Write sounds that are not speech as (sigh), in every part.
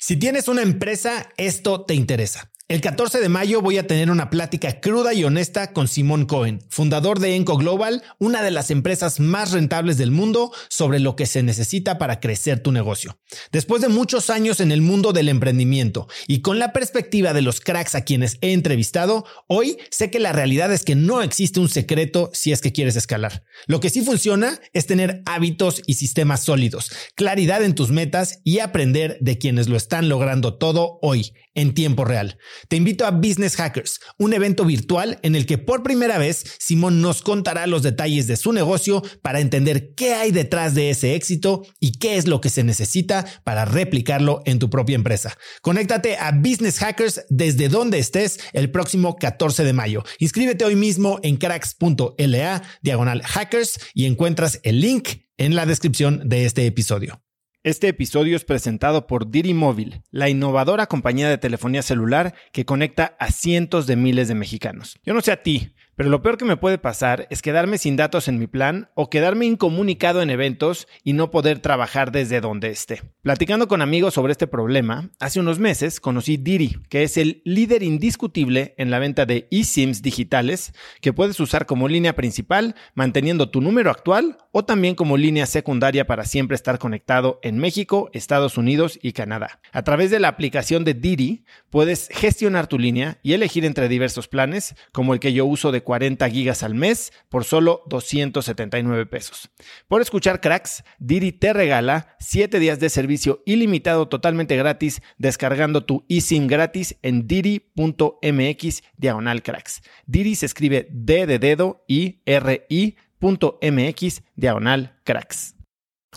Si tienes una empresa, esto te interesa. El 14 de mayo voy a tener una plática cruda y honesta con Simón Cohen, fundador de Enco Global, una de las empresas más rentables del mundo, sobre lo que se necesita para crecer tu negocio. Después de muchos años en el mundo del emprendimiento y con la perspectiva de los cracks a quienes he entrevistado, hoy sé que la realidad es que no existe un secreto si es que quieres escalar. Lo que sí funciona es tener hábitos y sistemas sólidos, claridad en tus metas y aprender de quienes lo están logrando todo hoy, en tiempo real. Te invito a Business Hackers, un evento virtual en el que por primera vez Simón nos contará los detalles de su negocio para entender qué hay detrás de ese éxito y qué es lo que se necesita para replicarlo en tu propia empresa. Conéctate a Business Hackers desde donde estés el próximo 14 de mayo. Inscríbete hoy mismo en cracks.la diagonal hackers y encuentras el link en la descripción de este episodio. Este episodio es presentado por Diri Móvil, la innovadora compañía de telefonía celular que conecta a cientos de miles de mexicanos. Yo no sé a ti, pero lo peor que me puede pasar es quedarme sin datos en mi plan o quedarme incomunicado en eventos y no poder trabajar desde donde esté. Platicando con amigos sobre este problema, hace unos meses conocí Diri, que es el líder indiscutible en la venta de eSIMs digitales que puedes usar como línea principal manteniendo tu número actual o también como línea secundaria para siempre estar conectado en México, Estados Unidos y Canadá. A través de la aplicación de Diri puedes gestionar tu línea y elegir entre diversos planes como el que yo uso de 40 gigas al mes por solo 279 pesos. Por escuchar cracks, Didi te regala 7 días de servicio ilimitado totalmente gratis descargando tu eSIM gratis en didi.mx diagonal cracks. Didi se escribe D de dedo y R I.mx diagonal cracks.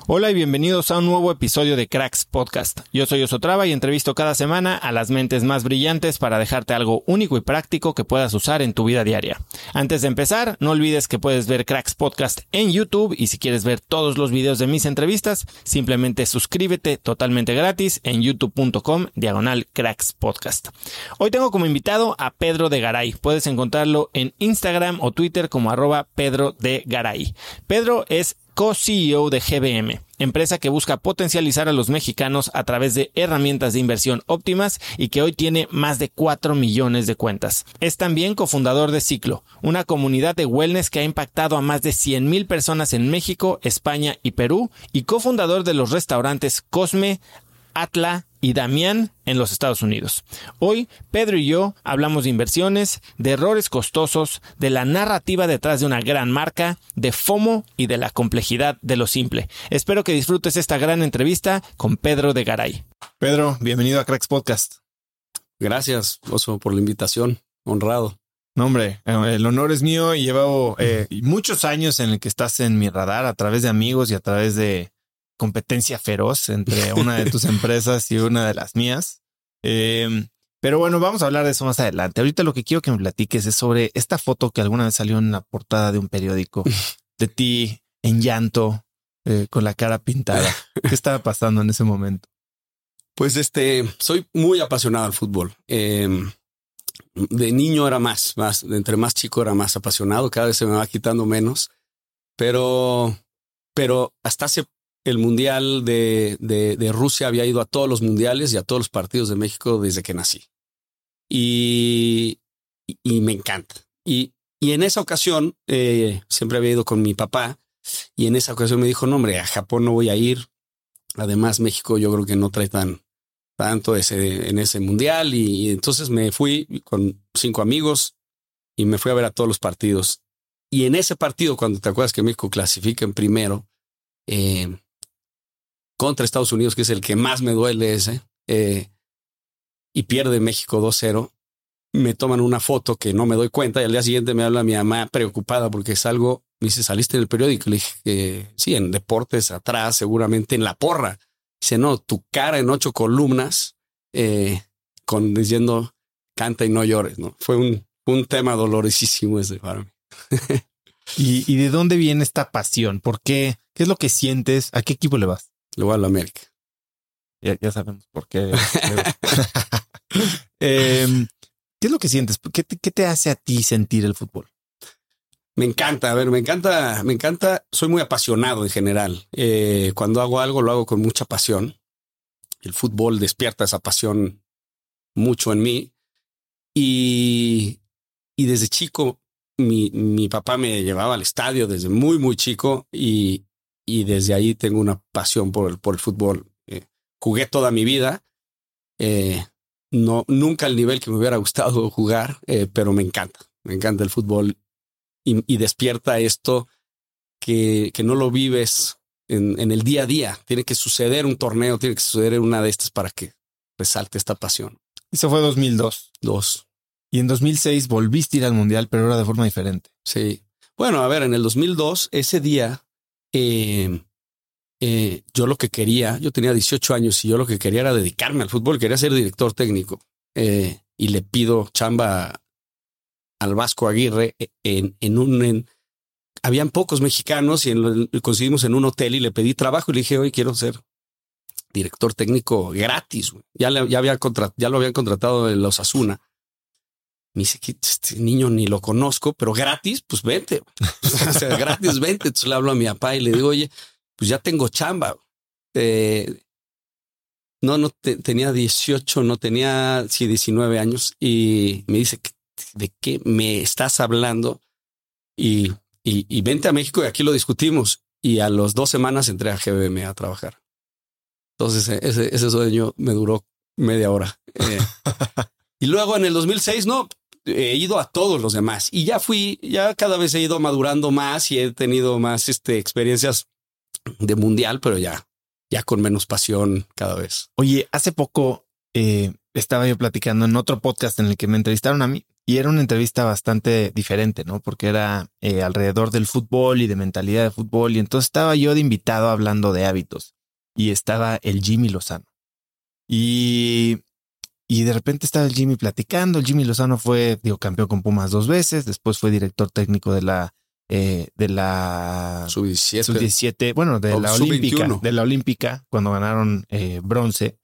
Hola y bienvenidos a un nuevo episodio de Cracks Podcast. Yo soy Osotrava y entrevisto cada semana a las mentes más brillantes para dejarte algo único y práctico que puedas usar en tu vida diaria. Antes de empezar, no olvides que puedes ver Cracks Podcast en YouTube y si quieres ver todos los videos de mis entrevistas, simplemente suscríbete totalmente gratis en youtube.com diagonal Podcast. Hoy tengo como invitado a Pedro de Garay. Puedes encontrarlo en Instagram o Twitter como arroba Pedro de Garay. Pedro es co-CEO de GBM, empresa que busca potencializar a los mexicanos a través de herramientas de inversión óptimas y que hoy tiene más de 4 millones de cuentas. Es también cofundador de Ciclo, una comunidad de wellness que ha impactado a más de 100 mil personas en México, España y Perú, y cofundador de los restaurantes Cosme, Atla y Damián en los Estados Unidos. Hoy, Pedro y yo hablamos de inversiones, de errores costosos, de la narrativa detrás de una gran marca, de FOMO y de la complejidad de lo simple. Espero que disfrutes esta gran entrevista con Pedro de Garay. Pedro, bienvenido a Cracks Podcast. Gracias, Oso, por la invitación. Honrado. No, hombre, eh, el honor es mío y llevo eh, muchos años en el que estás en mi radar a través de amigos y a través de competencia feroz entre (laughs) una de tus empresas y una de las mías. Em, pero bueno, vamos a hablar de eso más adelante. Ahorita lo que quiero que me platiques es sobre esta foto que alguna vez salió en la portada de un periódico (laughs) de ti en llanto, eh, con la cara pintada. ¿Qué estaba pasando en ese momento? Pues este, soy muy apasionado al fútbol. Em, de niño era más, más, entre más chico era más apasionado. Cada vez se me va quitando menos, pero, pero hasta hace el Mundial de, de, Rusia había ido a todos los mundiales y a todos los partidos de México desde que nací. Y, y me encanta. Y, y en esa ocasión, eh, siempre había ido con mi papá y en esa ocasión me dijo, no, hombre, a Japón no voy a ir. Además, México yo creo que no trae tan, tanto ese, en ese mundial. Y, entonces me fui con cinco amigos y me fui a ver a todos los partidos. Y en ese partido, cuando te acuerdas que México clasifica en primero, eh, contra Estados Unidos, que es el que más me duele ese, eh, y pierde México 2-0, me toman una foto que no me doy cuenta y al día siguiente me habla mi mamá preocupada porque es algo, me dice, saliste en el periódico. Le dije, que sí, en deportes atrás, seguramente en la porra. Dice, no, tu cara en ocho columnas, eh, con diciendo, canta y no llores, ¿no? Fue un, un tema dolorosísimo ese para mí. (laughs) ¿Y, ¿Y de dónde viene esta pasión? ¿Por qué? ¿Qué es lo que sientes? ¿A qué equipo le vas? Le voy a la América. Ya, sabemos (laughs) por qué. Em, ¿Qué es lo que sientes? ¿Qué te, ¿Qué te, hace a ti sentir el fútbol? Me encanta, a ver, me encanta, me encanta, soy muy apasionado en general. Eh, cuando hago algo lo hago con mucha pasión. el fútbol despierta esa pasión mucho en mí. Y, y desde chico, mi, mi papá me llevaba al estadio desde muy, muy chico y, y desde ahí tengo una pasión por el, por el fútbol. Eh, jugué toda mi vida. Eh, no, nunca al nivel que me hubiera gustado jugar, eh, pero me encanta. Me encanta el fútbol y, y despierta esto que, que, no lo vives en, en, el día a día. Tiene que suceder un torneo, tiene que suceder una de estas para que resalte esta pasión. Eso fue 2002. Dos. Y en 2006 volviste a ir al Mundial, pero ahora de forma diferente. Sí. Bueno, a ver, en el 2002, ese día, eh, eh, yo lo que quería, yo tenía 18 años y yo lo que quería era dedicarme al fútbol, quería ser director técnico. Eh, y le pido chamba al Vasco Aguirre en, en un... En, habían pocos mexicanos y en, coincidimos en un hotel y le pedí trabajo y le dije, hoy quiero ser director técnico gratis. Ya, le, ya, había ya lo habían contratado en los Asuna. Me dice que este niño ni lo conozco, pero gratis, pues vente. (laughs) o sea, gratis, vente. Entonces le hablo a mi papá y le digo, oye, pues ya tengo chamba. Eh, no, no te, tenía 18, no tenía sí, 19 años y me dice, ¿de qué me estás hablando? Y, y, y vente a México y aquí lo discutimos. Y a las dos semanas entré a GBM a trabajar. Entonces ese, ese sueño me duró media hora. Eh, (laughs) y luego en el 2006, no, he ido a todos los demás y ya fui, ya cada vez he ido madurando más y he tenido más este, experiencias de mundial, pero ya, ya con menos pasión cada vez. Oye, hace poco eh, estaba yo platicando en otro podcast en el que me entrevistaron a mí y era una entrevista bastante diferente, ¿no? Porque era eh, alrededor del fútbol y de mentalidad de fútbol y entonces estaba yo de invitado hablando de hábitos y estaba el Jimmy Lozano. Y, y de repente estaba el Jimmy platicando. El Jimmy Lozano fue, digo, campeón con Pumas dos veces, después fue director técnico de la eh, de la sub-17, sub 17, bueno, de la olímpica, de la olímpica, cuando ganaron eh, bronce.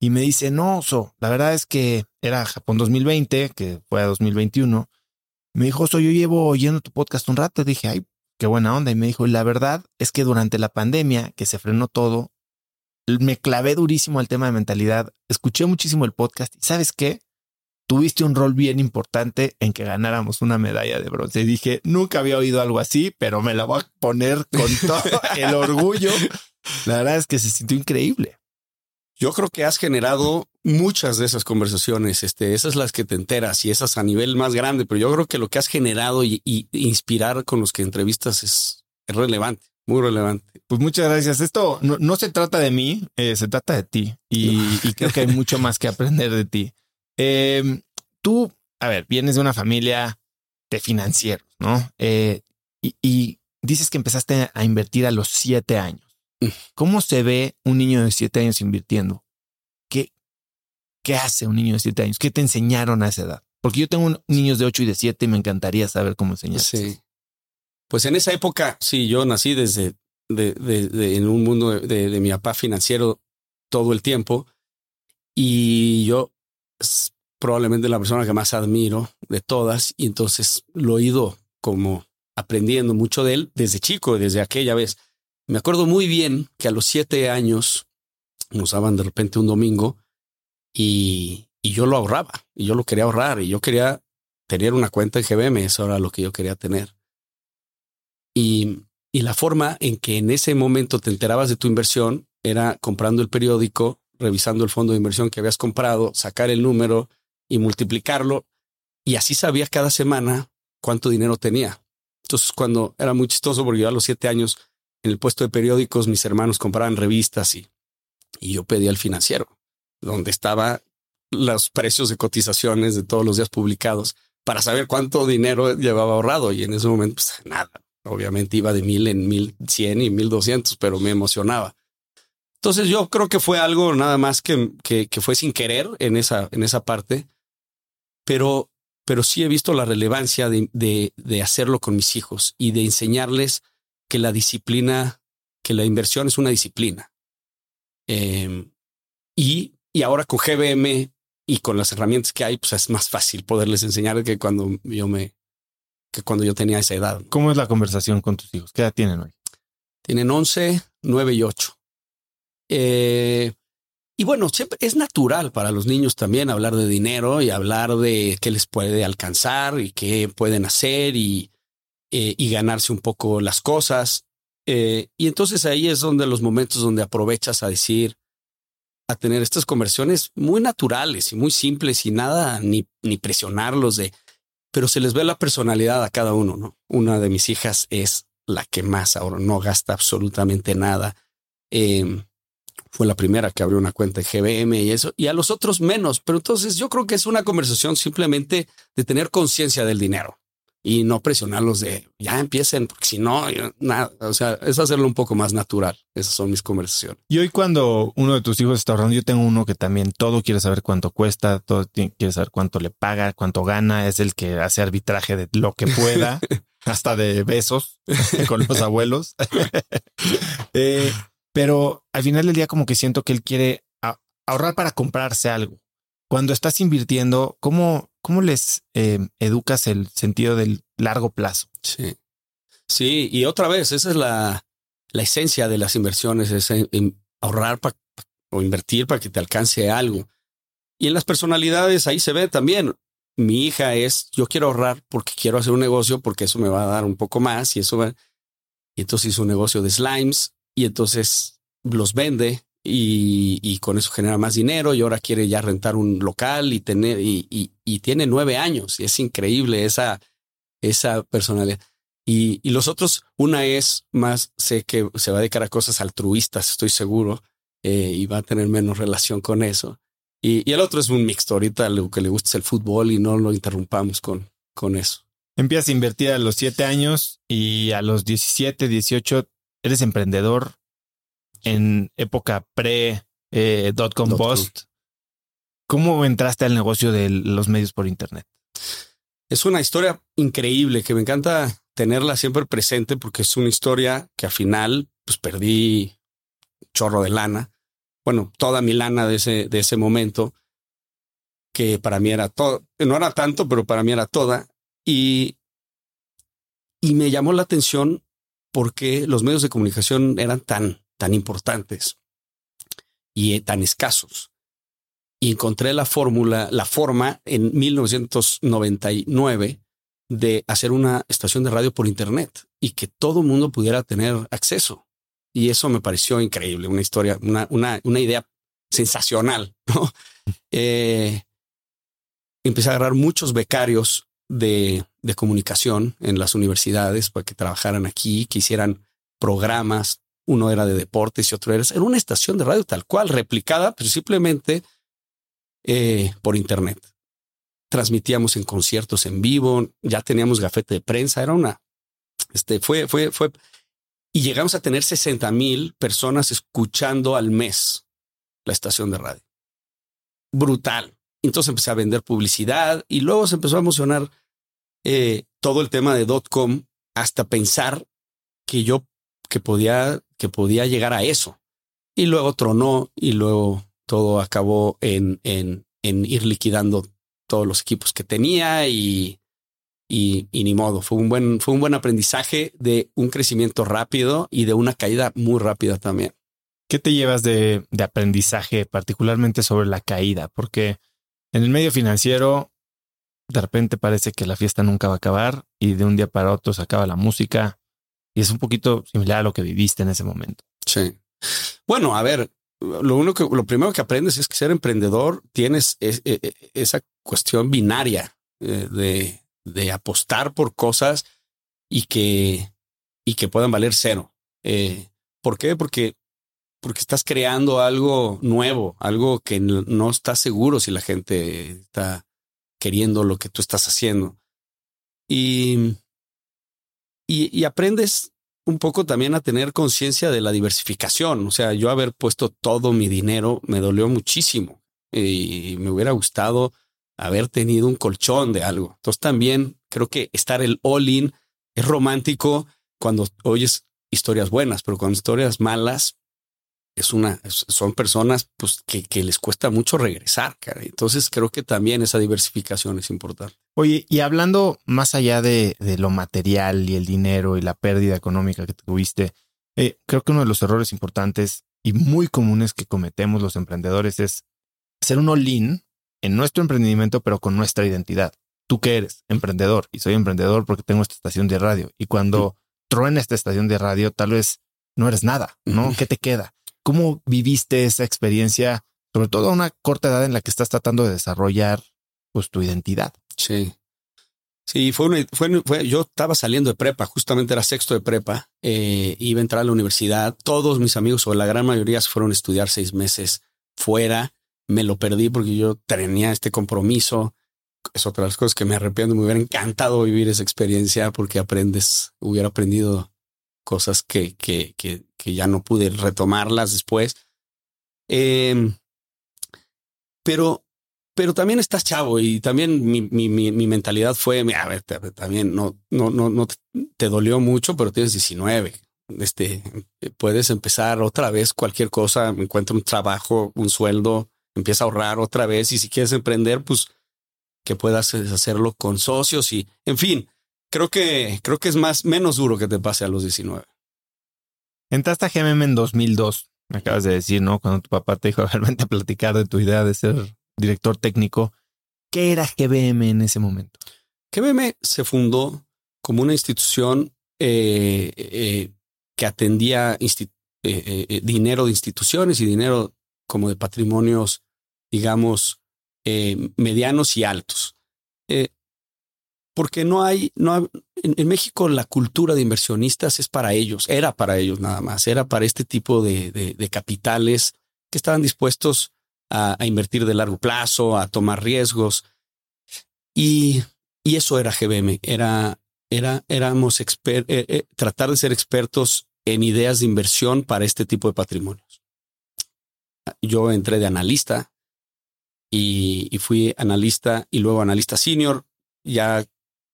Y me dice, no, so, la verdad es que era Japón 2020, que fue a 2021. Me dijo, so, yo llevo oyendo tu podcast un rato. Dije, ay, qué buena onda. Y me dijo, la verdad es que durante la pandemia, que se frenó todo, me clavé durísimo al tema de mentalidad, escuché muchísimo el podcast y sabes qué? Tuviste un rol bien importante en que ganáramos una medalla de bronce. Y dije, nunca había oído algo así, pero me la voy a poner con (laughs) todo el orgullo. La verdad es que se sintió increíble. Yo creo que has generado muchas de esas conversaciones, este, esas las que te enteras y esas a nivel más grande, pero yo creo que lo que has generado y, y inspirar con los que entrevistas es, es relevante. Muy relevante. Pues muchas gracias. Esto no, no se trata de mí, eh, se trata de ti y, y, creo que hay mucho más que aprender de ti. Eh, tú, a ver, vienes de una familia de financieros, ¿no? Eh, y, y, dices que empezaste a invertir a los siete años. ¿Cómo se ve un niño de siete años invirtiendo? ¿Qué, ¿Qué hace un niño de siete años? ¿Qué te enseñaron a esa edad? Porque yo tengo niños de ocho y de siete y me encantaría saber cómo enseñaste. Sí. Pues en esa época, sí, yo nací desde de, de, de, en un mundo de, de, mi papá financiero todo el tiempo y yo es probablemente la persona que más admiro de todas y entonces lo he ido como aprendiendo mucho de él desde chico, desde aquella vez. Me acuerdo muy bien que a los siete años nos daban de repente un domingo y, y yo lo ahorraba y yo lo quería ahorrar y yo quería tener una cuenta en GBM, eso era lo que yo quería tener. Y, la forma en que en ese momento te enterabas de tu inversión era comprando el periódico, revisando el fondo de inversión que habías comprado, sacar el número y multiplicarlo. Y así sabías cada semana cuánto dinero tenía. Entonces, cuando era muy chistoso, porque yo a los siete años en el puesto de periódicos, mis hermanos compraban revistas y, y yo pedía al financiero, donde estaba los precios de cotizaciones de todos los días publicados para saber cuánto dinero llevaba ahorrado. Y en ese momento, pues nada, Obviamente iba de mil en mil cien y mil doscientos, pero me emocionaba. Entonces yo creo que fue algo nada más que, que, fue sin querer en esa, en esa parte, pero, pero sí he visto la relevancia de, de, hacerlo con mis hijos y de enseñarles que la disciplina, que la inversión es una disciplina. Eh, y, y ahora con GBM y con las herramientas que hay, pues es más fácil poderles enseñar que cuando yo me, que cuando yo tenía esa edad. ¿Cómo es la conversación con tus hijos? ¿Qué edad tienen hoy? Tienen 11, 9 y 8. Eh, y bueno, siempre es natural para los niños también hablar de dinero y hablar de qué les puede alcanzar y qué pueden hacer y, eh, y ganarse un poco las cosas. Eh, y entonces ahí es donde los momentos donde aprovechas a decir, a tener estas conversiones muy naturales y muy simples y nada, ni, ni presionarlos de, pero se les ve la personalidad a cada uno, ¿no? Una de mis hijas es la que más ahora no gasta absolutamente nada. Eh, fue la primera que abrió una cuenta en GBM y eso, y a los otros menos. Pero entonces yo creo que es una conversación simplemente de tener conciencia del dinero y no presionarlos de ya empiecen, porque si no, nada, o sea, es hacerlo un poco más natural. Esas son mis conversaciones. Y hoy cuando uno de tus hijos está ahorrando, yo tengo uno que también todo quiere saber cuánto cuesta, todo quiere saber cuánto le paga, cuánto gana, es el que hace arbitraje de lo que pueda, (laughs) hasta de besos (laughs) con los abuelos. (laughs) eh, pero al final del día como que siento que él quiere ahorrar para comprarse algo. Cuando estás invirtiendo, ¿cómo, cómo les eh, educas el sentido del largo plazo? Sí. Sí, y otra vez, esa es la, la esencia de las inversiones, es ahorrar o invertir para que te alcance algo. Y en las personalidades ahí se ve también. Mi hija es, yo quiero ahorrar porque quiero hacer un negocio, porque eso me va a dar un poco más y eso va. Y entonces hizo un negocio de slimes y entonces los vende y, con eso genera más dinero y ahora quiere ya rentar un local y tener y, tiene nueve años y es increíble esa, esa personalidad. Y, los otros, una es más, sé que se va a dedicar a cosas altruistas, estoy seguro, eh, y va a tener menos relación con eso. Y, el otro es un mixto. Ahorita lo que le gusta es el fútbol y no lo interrumpamos con, con eso. Empiezas a invertir a los siete años y a los 17, 18 eres emprendedor en época pre eh, dot com post. ¿Cómo entraste al negocio de los medios por Internet? Es una historia increíble que me encanta tenerla siempre presente porque es una historia que al final pues perdí chorro de lana. Bueno, toda mi lana de ese, de ese momento, que para mí era todo, no era tanto, pero para mí era toda. Y, y me llamó la atención porque los medios de comunicación eran tan tan importantes y eh, tan escasos. Y encontré la fórmula, la forma en 1999 de hacer una estación de radio por internet y que todo el mundo pudiera tener acceso. Y eso me pareció increíble, una historia, una, una, una idea sensacional. (laughs) Eh, empecé a agarrar muchos becarios de, de, comunicación en las universidades para que trabajaran aquí, que hicieran programas uno era de deportes y otro era, en una estación de radio tal cual, replicada, pero simplemente eh, por internet. Transmitíamos en conciertos en vivo, ya teníamos gafete de prensa, era una, este, fue, fue, fue, y llegamos a tener 60 mil personas escuchando al mes la estación de radio. Brutal. Entonces empecé a vender publicidad y luego se empezó a emocionar eh, todo el tema de dot com hasta pensar que yo que podía, que podía llegar a eso. Y luego tronó y luego todo acabó en, en, en ir liquidando todos los equipos que tenía y, y, ni modo. Fue un buen, fue un buen aprendizaje de un crecimiento rápido y de una caída muy rápida también. ¿Qué te llevas de, de aprendizaje, particularmente sobre la caída? Porque en el medio financiero, de repente parece que la fiesta nunca va a acabar y de un día para otro se acaba la música y es un poquito similar a lo que viviste en ese momento. Sí. Bueno, a ver, lo único que, lo primero que aprendes es que ser emprendedor tienes e, e, esa cuestión binaria eh, de, de, apostar por cosas y que, y que puedan valer cero. Eh, ¿Por qué? Porque, porque estás creando algo nuevo, algo que no estás seguro si la gente está queriendo lo que tú estás haciendo. Y y, aprendes un poco también a tener conciencia de la diversificación. O sea, yo haber puesto todo mi dinero me dolió muchísimo y me hubiera gustado haber tenido un colchón de algo. Entonces también creo que estar el all-in es romántico cuando oyes historias buenas, pero cuando historias malas es una, son personas pues, que, que les cuesta mucho regresar. Cara. Entonces creo que también esa diversificación es importante. Oye, y hablando más allá de, de lo material y el dinero y la pérdida económica que tuviste, eh, creo que uno de los errores importantes, y muy comunes que cometemos los emprendedores es hacer un all-in en nuestro emprendimiento, pero con nuestra identidad. ¿Tú qué eres? Emprendedor. Y soy emprendedor porque tengo esta estación de radio. Y cuando truena esta estación de radio, tal vez no eres nada, ¿no? ¿Qué te queda? ¿Cómo viviste esa experiencia, sobre todo a una corta edad en la que estás tratando de desarrollar pues, tu identidad? Sí. Sí, fue, fue, yo estaba saliendo de prepa, justamente era sexto de prepa, eh, iba a entrar a la universidad. Todos mis amigos, o la gran mayoría, se fueron a estudiar seis meses fuera. Me lo perdí porque yo tenía este compromiso. Es otra de las cosas que me arrepiento. Me hubiera encantado vivir esa experiencia porque aprendes, hubiera aprendido cosas que, que, que, que ya no pude retomarlas después. Em, pero pero también estás chavo y también mi, mi, mi, mentalidad fue, a ver, también no, no, no, no te dolió mucho, pero tienes 19. Este, puedes empezar otra vez cualquier cosa, encuentra un trabajo, un sueldo, empieza a ahorrar otra vez y si quieres emprender, pues que puedas hacerlo con socios y, en fin, creo que, creo que es más, menos duro que te pase a los 19. Entraste a GMM en 2002, me acabas de decir, ¿no? Cuando tu papá te dijo, realmente a platicar de tu idea de ser director técnico. ¿Qué era GBM en ese momento? GBM se fundó como una institución eh, eh, que atendía eh, dinero de instituciones y dinero como de patrimonios, digamos, medianos y altos. porque no hay, no en, México la cultura de inversionistas es para ellos, era para ellos nada más, era para este tipo de, de capitales que estaban dispuestos a, invertir de largo plazo, a tomar riesgos. Y, y eso era GBM, era, era, éramos exper eh, eh, tratar de ser expertos en ideas de inversión para este tipo de patrimonios. Yo entré de analista y, y fui analista y luego analista senior, ya,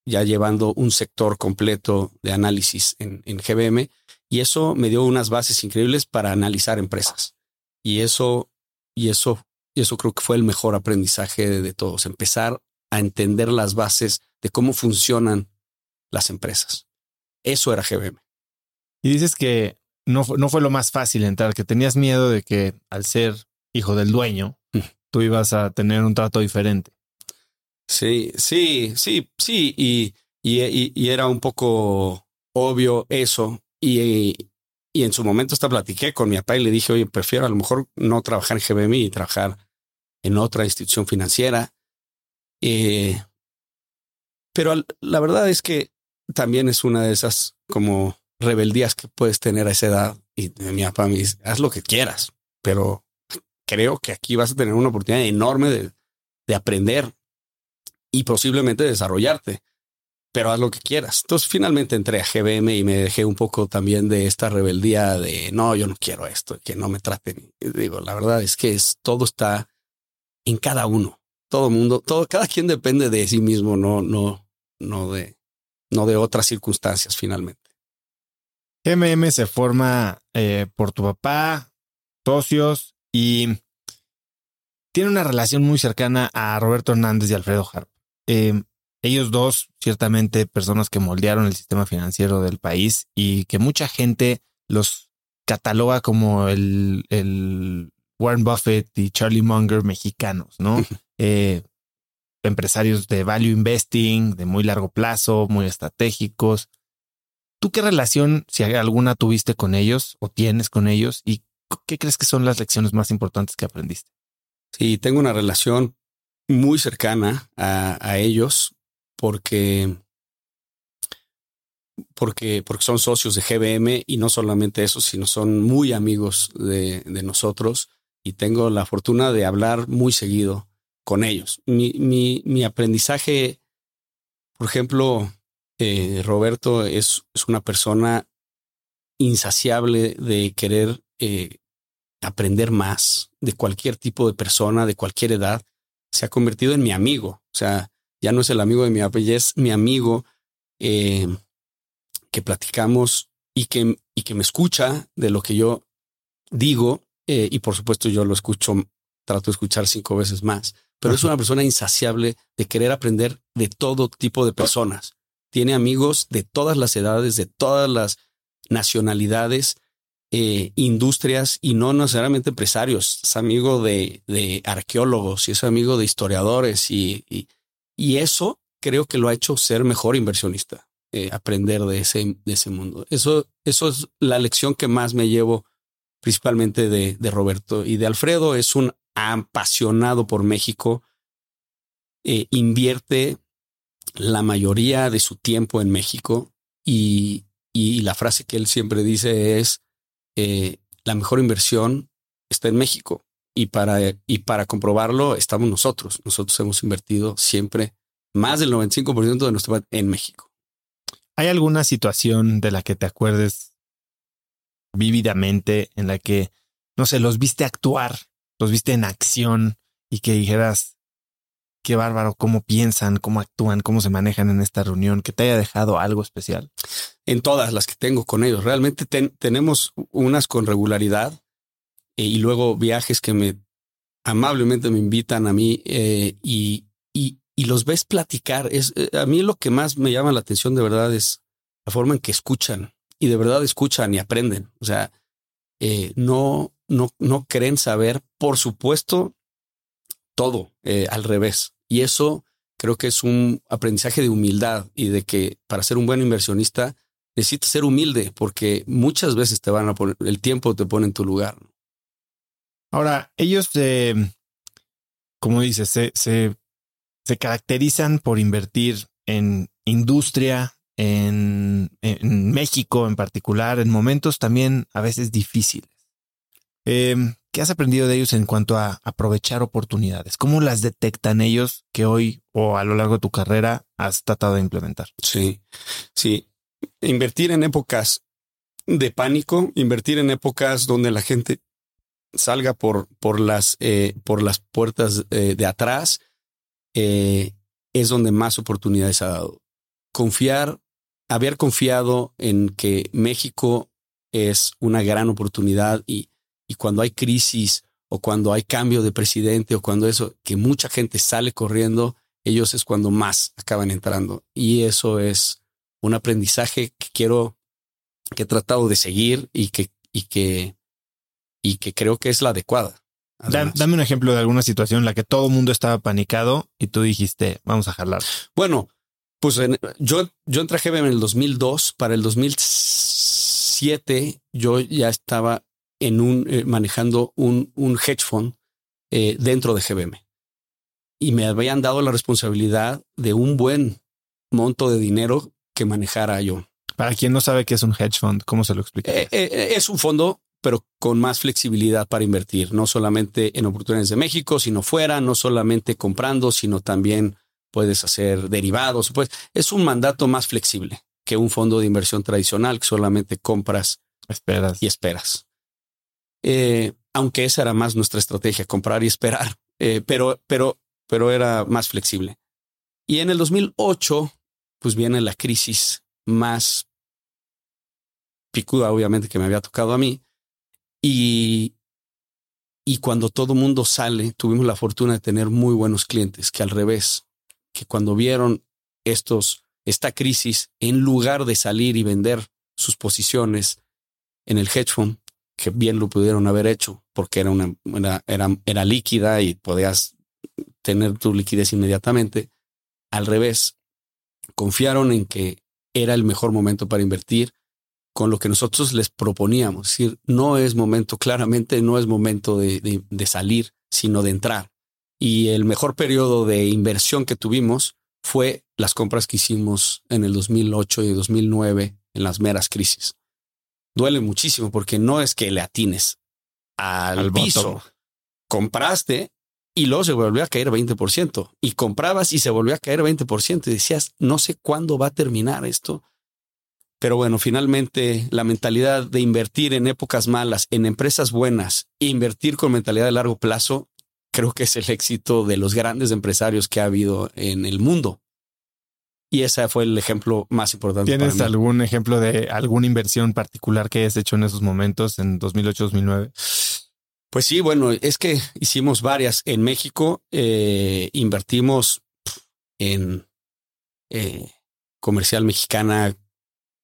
ya llevando un sector completo de análisis en, en GBM. Y eso me dio unas bases increíbles para analizar empresas. Y eso y eso, y eso creo que fue el mejor aprendizaje de, todos, empezar a entender las bases de cómo funcionan las empresas. Eso era GBM. Y dices que no, no fue lo más fácil entrar, que tenías miedo de que al ser hijo del dueño, mm. tú ibas a tener un trato diferente. Sí, sí, sí, sí. Y, y, y era un poco obvio eso. Y, y en su momento hasta platiqué con mi papá y le dije, oye, prefiero a lo mejor no trabajar en GBM y trabajar en otra institución financiera. Eh, pero la verdad es que también es una de esas como rebeldías que puedes tener a esa edad. Y mi papá me dice, haz lo que quieras, pero creo que aquí vas a tener una oportunidad enorme de, de aprender y posiblemente desarrollarte pero haz lo que quieras. Entonces finalmente entré a GBM y me dejé un poco también de esta rebeldía de no, yo no quiero esto, que no me traten. digo, la verdad es que es, todo está en cada uno, todo mundo, todo, cada quien depende de sí mismo, no, no, no de, no de otras circunstancias finalmente. GMM se forma eh, por tu papá, socios y tiene una relación muy cercana a Roberto Hernández y Alfredo Harp. Eh, ellos dos, ciertamente personas que moldearon el sistema financiero del país y que mucha gente los cataloga como el, el Warren Buffett y Charlie Munger mexicanos, ¿no? Eh, empresarios de value investing, de muy largo plazo, muy estratégicos. ¿Tú qué relación, si alguna, tuviste con ellos o tienes con ellos? ¿Y qué crees que son las lecciones más importantes que aprendiste? Sí, tengo una relación muy cercana a, a ellos porque, porque, porque son socios de GBM y no solamente eso, sino son muy amigos de, de nosotros y tengo la fortuna de hablar muy seguido con ellos. Mi, mi, mi aprendizaje, por ejemplo, eh, Roberto es, es, una persona insaciable de querer eh, aprender más de cualquier tipo de persona, de cualquier edad. Se ha convertido en mi amigo. O sea, ya no es el amigo de mi papá, ya es mi amigo eh, que platicamos y que, y que me escucha de lo que yo digo eh, y por supuesto yo lo escucho, trato de escuchar cinco veces más, pero es una persona insaciable de querer aprender de todo tipo de personas. Tiene amigos de todas las edades, de todas las nacionalidades eh, industrias y no necesariamente empresarios. Es amigo de, de arqueólogos y es amigo de historiadores y, y, eso creo que lo ha hecho ser mejor inversionista, eh, aprender de ese, de ese mundo. Eso, eso es la lección que más me llevo principalmente de, de Roberto y de Alfredo. Es un apasionado por México. Eh, invierte la mayoría de su tiempo en México y, y la frase que él siempre dice es, eh, la mejor inversión está en México y para, y para comprobarlo estamos nosotros. Nosotros hemos invertido siempre más del 95% de nuestro en México. ¿Hay alguna situación de la que te acuerdes vívidamente en la que, no sé, los viste actuar, los viste en acción y que dijeras, qué bárbaro, cómo piensan, cómo actúan, cómo se manejan en esta reunión, que te haya dejado algo especial? En todas las que tengo con ellos. Realmente tenemos unas con regularidad eh, y luego viajes que me amablemente me invitan a mí eh, y, y, y, los ves platicar. Es, eh, a mí lo que más me llama la atención de verdad es la forma en que escuchan y de verdad escuchan y aprenden. O sea, no, no, no creen saber, por supuesto, todo al revés. Y eso creo que es un aprendizaje de humildad y de que para ser un buen inversionista necesitas ser humilde porque muchas veces te van a poner, el tiempo te pone en tu lugar. Ahora, ellos, eh, como dices, se, se, caracterizan por invertir en industria, en, México en particular, en momentos también a veces difíciles. Eh, ¿Qué has aprendido de ellos en cuanto a aprovechar oportunidades? ¿Cómo las detectan ellos que hoy o a lo largo de tu carrera has tratado de implementar? Sí, sí. Invertir en épocas de pánico, invertir en épocas donde la gente salga por, por, las, eh, por las puertas eh, de atrás, eh, es donde más oportunidades ha dado. Confiar, haber confiado en que México es una gran oportunidad y y cuando hay crisis o cuando hay cambio de presidente o cuando eso, que mucha gente sale corriendo, ellos es cuando más acaban entrando. Y eso es un aprendizaje que quiero, que he tratado de seguir y que, y que, y que creo que es la adecuada. Dame un ejemplo de alguna situación en la que todo el mundo estaba panicado y tú dijiste, vamos a jalar. Bueno, pues yo, yo entré a GBM en el 2002. Para el 2007 yo ya estaba en un, eh, manejando un, un, hedge fund eh, dentro de GBM. Y me habían dado la responsabilidad de un buen monto de dinero que manejara yo. Para quien no sabe qué es un hedge fund, ¿cómo se lo explica? Eh, es un fondo, pero con más flexibilidad para invertir, no solamente en oportunidades de México, sino fuera, no solamente comprando, sino también puedes hacer derivados. Pues es un mandato más flexible que un fondo de inversión tradicional que solamente compras esperas. y esperas. Eh, aunque esa era más nuestra estrategia, comprar y esperar, eh, pero, pero, pero era más flexible. Y en el 2008, pues viene la crisis más picuda, obviamente, que me había tocado a mí. Y, y cuando todo mundo sale, tuvimos la fortuna de tener muy buenos clientes, que al revés, que cuando vieron estos, esta crisis, en lugar de salir y vender sus posiciones en el hedge fund, que bien lo pudieron haber hecho porque era una era, era, líquida y podías tener tu liquidez inmediatamente. Al revés, confiaron en que era el mejor momento para invertir con lo que nosotros les proponíamos. Es decir, no es momento, claramente no es momento de, de salir, sino de entrar. Y el mejor periodo de inversión que tuvimos fue las compras que hicimos en el 2008 y 2009 en las meras crisis duele muchísimo porque no es que le atines al, piso. Compraste y luego se volvió a caer 20%. Y comprabas y se volvió a caer 20%. Y decías, no sé cuándo va a terminar esto. Pero bueno, finalmente la mentalidad de invertir en épocas malas, en empresas buenas, invertir con mentalidad de largo plazo, creo que es el éxito de los grandes empresarios que ha habido en el mundo. Y ese fue el ejemplo más importante. ¿Tienes algún ejemplo de alguna inversión particular que hayas hecho en esos momentos, en 2008-2009? Pues sí, bueno, es que hicimos varias. En México eh, invertimos en eh, comercial mexicana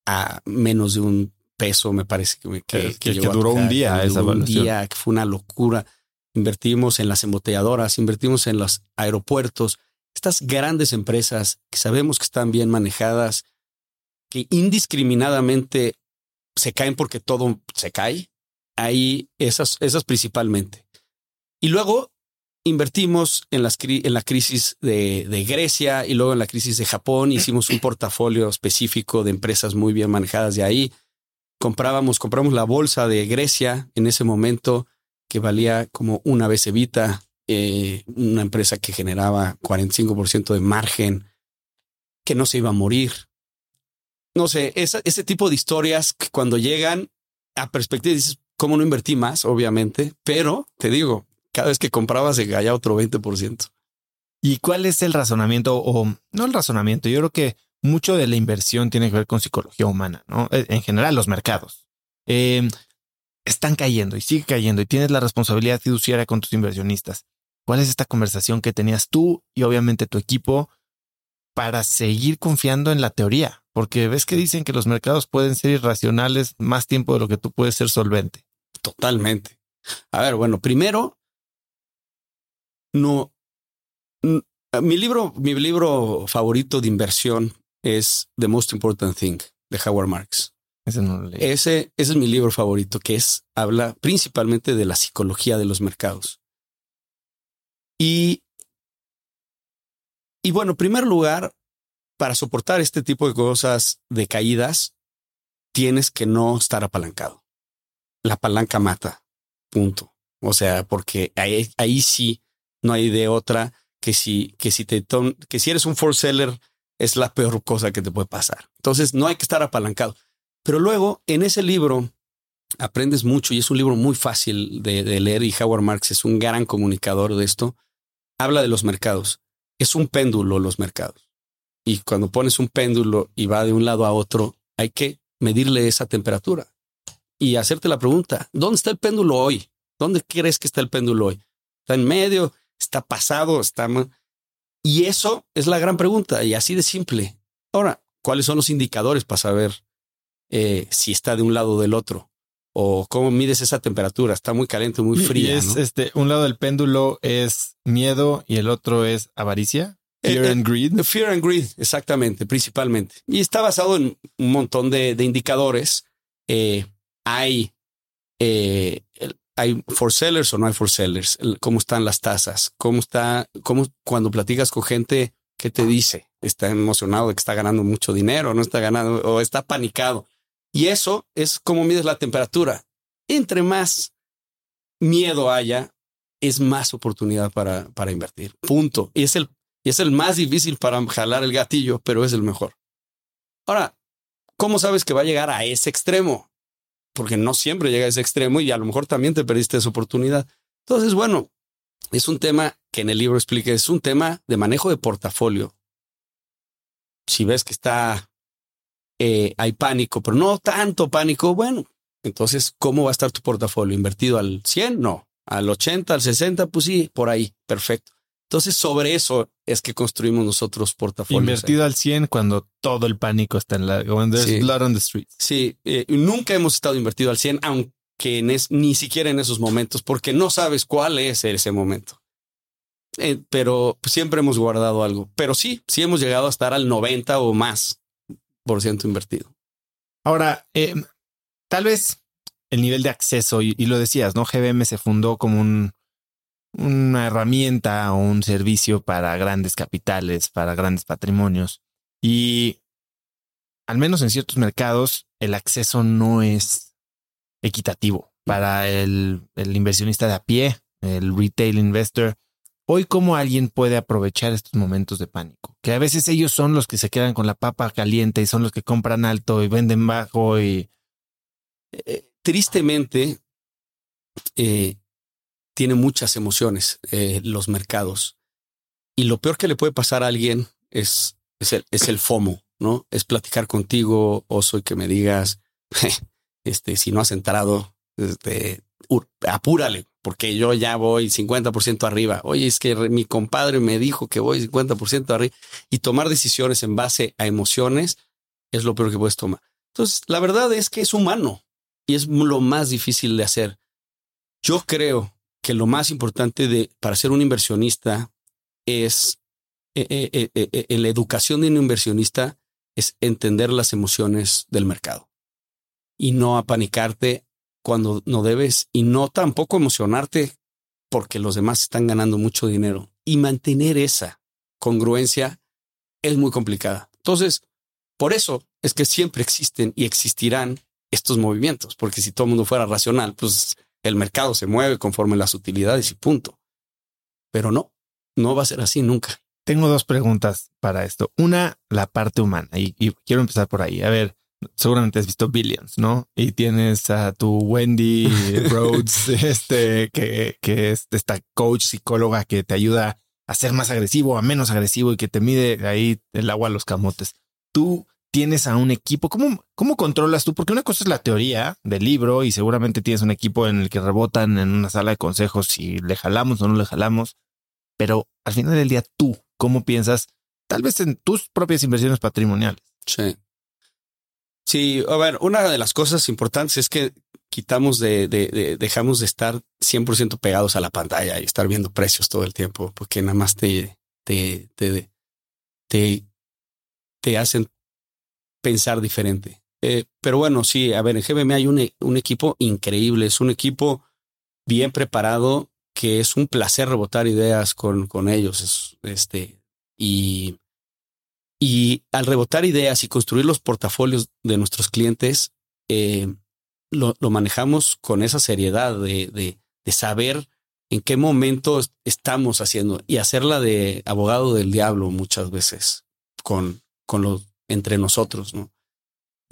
a menos de un peso, me parece que, que, que, duró un día esa Un día, que fue una locura. Invertimos en las embotelladoras, invertimos en los aeropuertos, estas grandes empresas que sabemos que están bien manejadas, que indiscriminadamente se caen porque todo se cae. Ahí esas, esas principalmente. Y luego invertimos en, las, en la crisis de, de, Grecia y luego en la crisis de Japón. (clears throat) Hicimos un portafolio específico de empresas muy bien manejadas de ahí. Comprábamos, compramos la bolsa de Grecia en ese momento que valía como una vez Evita, eh, una empresa que generaba 45% de margen, que no se iba a morir. No sé, ese tipo de historias que cuando llegan a perspectiva dices, ¿cómo no invertí más? Obviamente, pero te digo, cada vez que compraba se caía otro 20%. ¿Y cuál es el razonamiento o no el razonamiento? Yo creo que mucho de la inversión tiene que ver con psicología humana, ¿no? Eh, en general, los mercados em, están cayendo y sigue cayendo y tienes la responsabilidad fiduciaria con tus inversionistas. ¿Cuál es esta conversación que tenías tú y obviamente tu equipo para seguir confiando en la teoría? Porque ves que dicen que los mercados pueden ser irracionales más tiempo de lo que tú puedes ser solvente. Totalmente. A ver, bueno, primero no. Mi libro, mi libro favorito de inversión es The Most Important Thing de Howard Marks. Ese, no lo ese, ese es mi libro favorito, que es habla principalmente de la psicología de los mercados. Y, y bueno, en primer lugar, para soportar este tipo de cosas de caídas, tienes que no estar apalancado. La palanca mata. Punto. O sea, porque ahí, ahí sí no hay de otra que si, que si te que si eres un for seller es la peor cosa que te puede pasar. Entonces no hay que estar apalancado. Pero luego en ese libro aprendes mucho y es un libro muy fácil de, de leer y Howard Marks es un gran comunicador de esto. Habla de los mercados. Es un péndulo los mercados. Y cuando pones un péndulo y va de un lado a otro, hay que medirle esa temperatura y hacerte la pregunta, ¿dónde está el péndulo hoy? ¿Dónde crees que está el péndulo hoy? ¿Está en medio? Está pasado, está... Y eso es la gran pregunta y así de simple. Ahora, ¿cuáles son los indicadores para saber eh, si está de un lado o del otro? O cómo mides esa temperatura, está muy caliente, muy fría. es este, un lado del péndulo es miedo y el otro es avaricia. Fear eh, and eh, greed. Fear and greed, exactamente, principalmente. Y está basado en un montón de, indicadores. hay ¿Hay for sellers o no hay for sellers? ¿Cómo están las tasas? ¿Cómo está? ¿Cómo cuando platicas con gente, qué te dice? ¿Está emocionado de que está ganando mucho dinero? ¿No está ganando? ¿O está panicado? Y eso es cómo mides la temperatura. Entre más miedo haya, es más oportunidad para, para invertir. Punto. Y es el, y es el más difícil para jalar el gatillo, pero es el mejor. Ahora, ¿cómo sabes que va a llegar a ese extremo? Porque no siempre llega a ese extremo y a lo mejor también te perdiste esa oportunidad. Entonces, bueno, es un tema que en el libro explica, es un tema de manejo de portafolio. Si ves que está, eh, hay pánico, pero no tanto pánico, bueno, entonces, ¿cómo va a estar tu portafolio? ¿Invertido al 100? No. ¿Al 80, al 60? Pues sí, por ahí, perfecto. Entonces, sobre eso es que construimos nosotros portafolios. Invertido al 100 cuando todo el pánico está en la... When there's blood on the streets. Sí, eh, nunca hemos estado invertido al 100, aunque ni siquiera en esos momentos, porque no sabes cuál es ese momento. Eh, pero siempre hemos guardado algo. Pero sí, sí hemos llegado a estar al 90 o más por ciento invertido. Ahora, eh, tal vez el nivel de acceso, y, y, lo decías, ¿no? GBM se fundó como un una herramienta o un servicio para grandes capitales, para grandes patrimonios. Y al menos en ciertos mercados, el acceso no es equitativo para el, inversionista de a pie, el retail investor. Hoy, ¿cómo alguien puede aprovechar estos momentos de pánico? Que a veces ellos son los que se quedan con la papa caliente y son los que compran alto y venden bajo y... Eh, tristemente, eh, tiene muchas emociones eh, los mercados. Y lo peor que le puede pasar a alguien es, es, el, es el FOMO, ¿no? Es platicar contigo, o soy que me digas, (laughs) este, si no has entrado, este, apúrale, porque yo ya voy 50% arriba. Oye, es que mi compadre me dijo que voy 50% arriba. Y tomar decisiones en base a emociones es lo peor que puedes tomar. Entonces, la verdad es que es humano y es lo más difícil de hacer. Yo creo que lo más importante de, para ser un inversionista es, eh, eh, eh, en la educación de un inversionista, es entender las emociones del mercado y no apanicarte cuando no debes y no tampoco emocionarte porque los demás están ganando mucho dinero y mantener esa congruencia es muy complicada. Entonces, por eso es que siempre existen y existirán estos movimientos, porque si todo el mundo fuera racional, pues el mercado se mueve conforme las utilidades y punto. Pero no, no va a ser así nunca. Tengo dos preguntas para esto. Una, la parte humana, y, quiero empezar por ahí. A ver, seguramente has visto Billions, ¿no? Y tienes a tu Wendy (laughs) Rhodes, este, que, que es esta coach psicóloga que te ayuda a ser más agresivo, a menos agresivo y que te mide ahí el agua a los camotes. Tú tienes a un equipo. ¿Cómo, ¿Cómo controlas tú? Porque una cosa es la teoría del libro y seguramente tienes un equipo en el que rebotan en una sala de consejos si le jalamos o no le jalamos. Pero al final del día, tú, ¿cómo piensas? Tal vez en tus propias inversiones patrimoniales. Sí. Sí, a ver, una de las cosas importantes es que quitamos de, de, dejamos de estar 100% pegados a la pantalla y estar viendo precios todo el tiempo, porque nada más te, te, te, te, te hacen pensar diferente. Eh, pero bueno, sí, a ver, en GBM hay un, un, equipo increíble, es un equipo bien preparado, que es un placer rebotar ideas con, con ellos. Es, este, y, y al rebotar ideas y construir los portafolios de nuestros clientes, eh, lo, lo, manejamos con esa seriedad de, de, de saber en qué momento estamos haciendo y hacerla de abogado del diablo muchas veces con, con los entre nosotros, ¿no?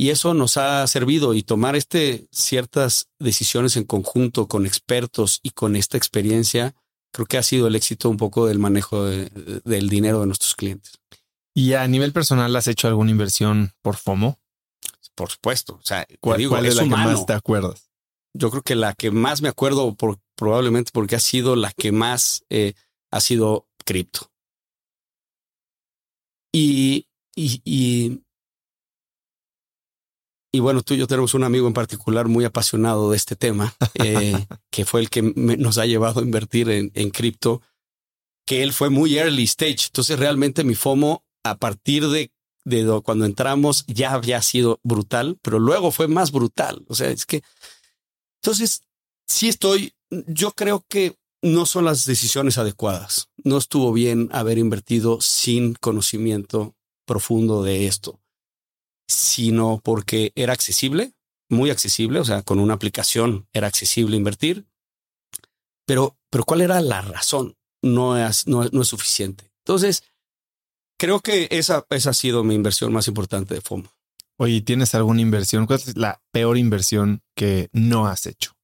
Y eso nos ha servido y tomar este ciertas decisiones en conjunto con expertos y con esta experiencia, creo que ha sido el éxito un poco del manejo del dinero de nuestros clientes. ¿Y a nivel personal has hecho alguna inversión por FOMO? Por supuesto. O sea, ¿cuál, es, la que más te acuerdas? Yo creo que la que más me acuerdo, por, probablemente porque ha sido la que más eh, ha sido cripto. Y y, y, bueno, tú y yo tenemos un amigo en particular muy apasionado de este tema, (laughs) eh, que fue el que nos ha llevado a invertir en, en cripto, que él fue muy early stage. Entonces realmente mi FOMO a partir de, de cuando entramos ya había sido brutal, pero luego fue más brutal. O sea, es que entonces sí estoy, yo creo que no son las decisiones adecuadas. No estuvo bien haber invertido sin conocimiento profundo de esto, sino porque era accesible, muy accesible, o sea, con una aplicación era accesible invertir, pero, pero ¿cuál era la razón? No es, no, es suficiente. Entonces, creo que esa, esa ha sido mi inversión más importante de FOMO. Oye, ¿tienes alguna inversión? ¿Cuál es la peor inversión que no has hecho?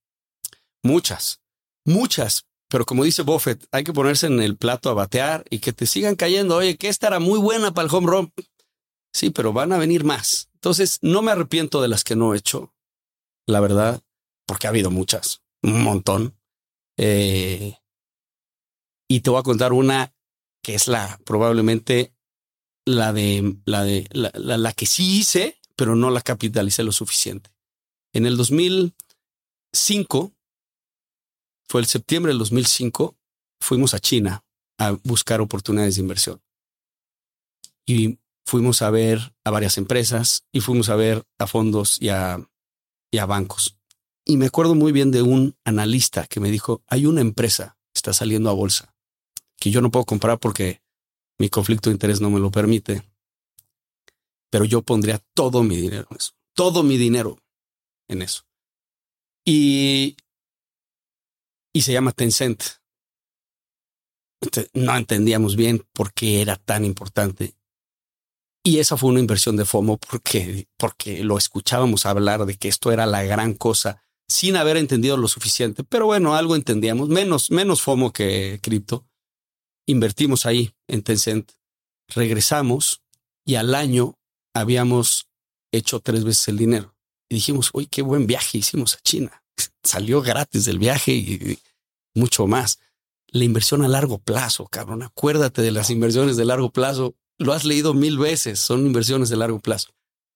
Muchas, muchas, pero como dice Buffett, hay que ponerse en el plato a batear y que te sigan cayendo. Oye, que esta era muy buena para el home run. Sí, pero van a venir más. Entonces, no me arrepiento de las que no he hecho, la verdad, porque ha habido muchas, un montón. Eh, y te voy a contar una que es la probablemente la de la de la, la que sí hice, pero no la capitalicé lo suficiente. En el 2005 fue el septiembre del 2005, fuimos a China a buscar oportunidades de inversión. Y fuimos a ver a varias empresas y fuimos a ver a fondos y a, y a bancos. Y me acuerdo muy bien de un analista que me dijo, hay una empresa está saliendo a bolsa que yo no puedo comprar porque mi conflicto de interés no me lo permite. Pero yo pondría todo mi dinero en eso, todo mi dinero en eso. Y y se llama Tencent. No entendíamos bien por qué era tan importante. Y esa fue una inversión de FOMO porque, porque lo escuchábamos hablar de que esto era la gran cosa sin haber entendido lo suficiente. Pero bueno, algo entendíamos, menos, menos FOMO que cripto. Invertimos ahí en Tencent, regresamos y al año habíamos hecho tres veces el dinero. Y dijimos, uy, qué buen viaje hicimos a China salió gratis del viaje y, mucho más. La inversión a largo plazo, cabrón. Acuérdate de las inversiones de largo plazo. Lo has leído mil veces. Son inversiones de largo plazo.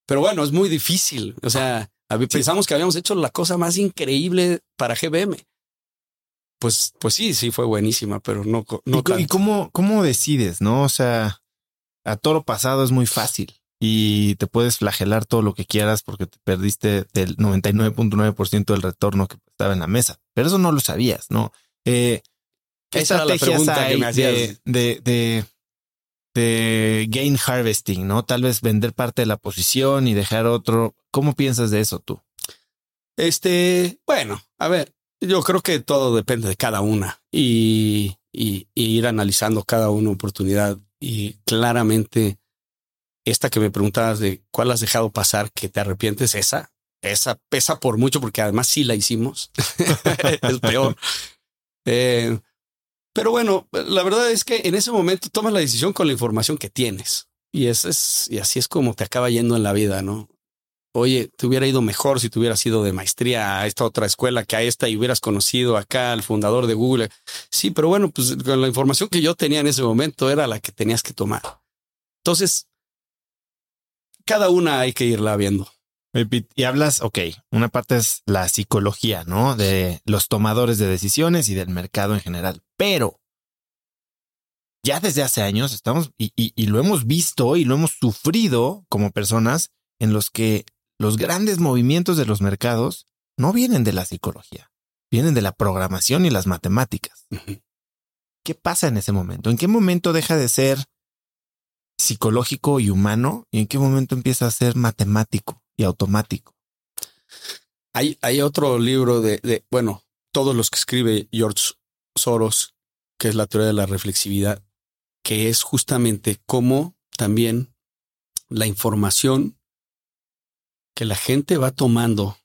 Pero bueno, es muy difícil. O sea, pensamos que habíamos hecho la cosa más increíble para GBM. Pues, pues sí, sí fue buenísima, pero no, no ¿Y, ¿Y, cómo, cómo decides? No, o sea, a todo lo pasado es muy fácil y te puedes flagelar todo lo que quieras porque te perdiste del 99.9% del retorno que estaba en la mesa. Pero eso no lo sabías, ¿no? Eh, ¿Qué estrategias hay de, de, de, de, gain harvesting, no? Tal vez vender parte de la posición y dejar otro. ¿Cómo piensas de eso tú? Este, bueno, a ver, yo creo que todo depende de cada una y, y, y ir analizando cada una oportunidad y claramente esta que me preguntabas de cuál has dejado pasar que te arrepientes, esa, esa pesa por mucho porque además sí la hicimos. (laughs) es peor. Eh, pero bueno, la verdad es que en ese momento tomas la decisión con la información que tienes y es, y así es como te acaba yendo en la vida, ¿no? Oye, te hubiera ido mejor si te hubieras ido de maestría a esta otra escuela que a esta y hubieras conocido acá al fundador de Google. Sí, pero bueno, pues con la información que yo tenía en ese momento era la que tenías que tomar. Entonces, cada una hay que irla viendo. Y hablas, ok, una parte es la psicología, ¿no? De los tomadores de decisiones y del mercado en general. Pero ya desde hace años estamos y, y, lo hemos visto y lo hemos sufrido como personas en los que los grandes movimientos de los mercados no vienen de la psicología, vienen de la programación y las matemáticas. ¿Qué pasa en ese momento? ¿En qué momento deja de ser psicológico y humano y en qué momento empieza a ser matemático y automático. Hay, hay otro libro de, bueno, todos los que escribe George Soros, que es la teoría de la reflexividad, que es justamente cómo también la información que la gente va tomando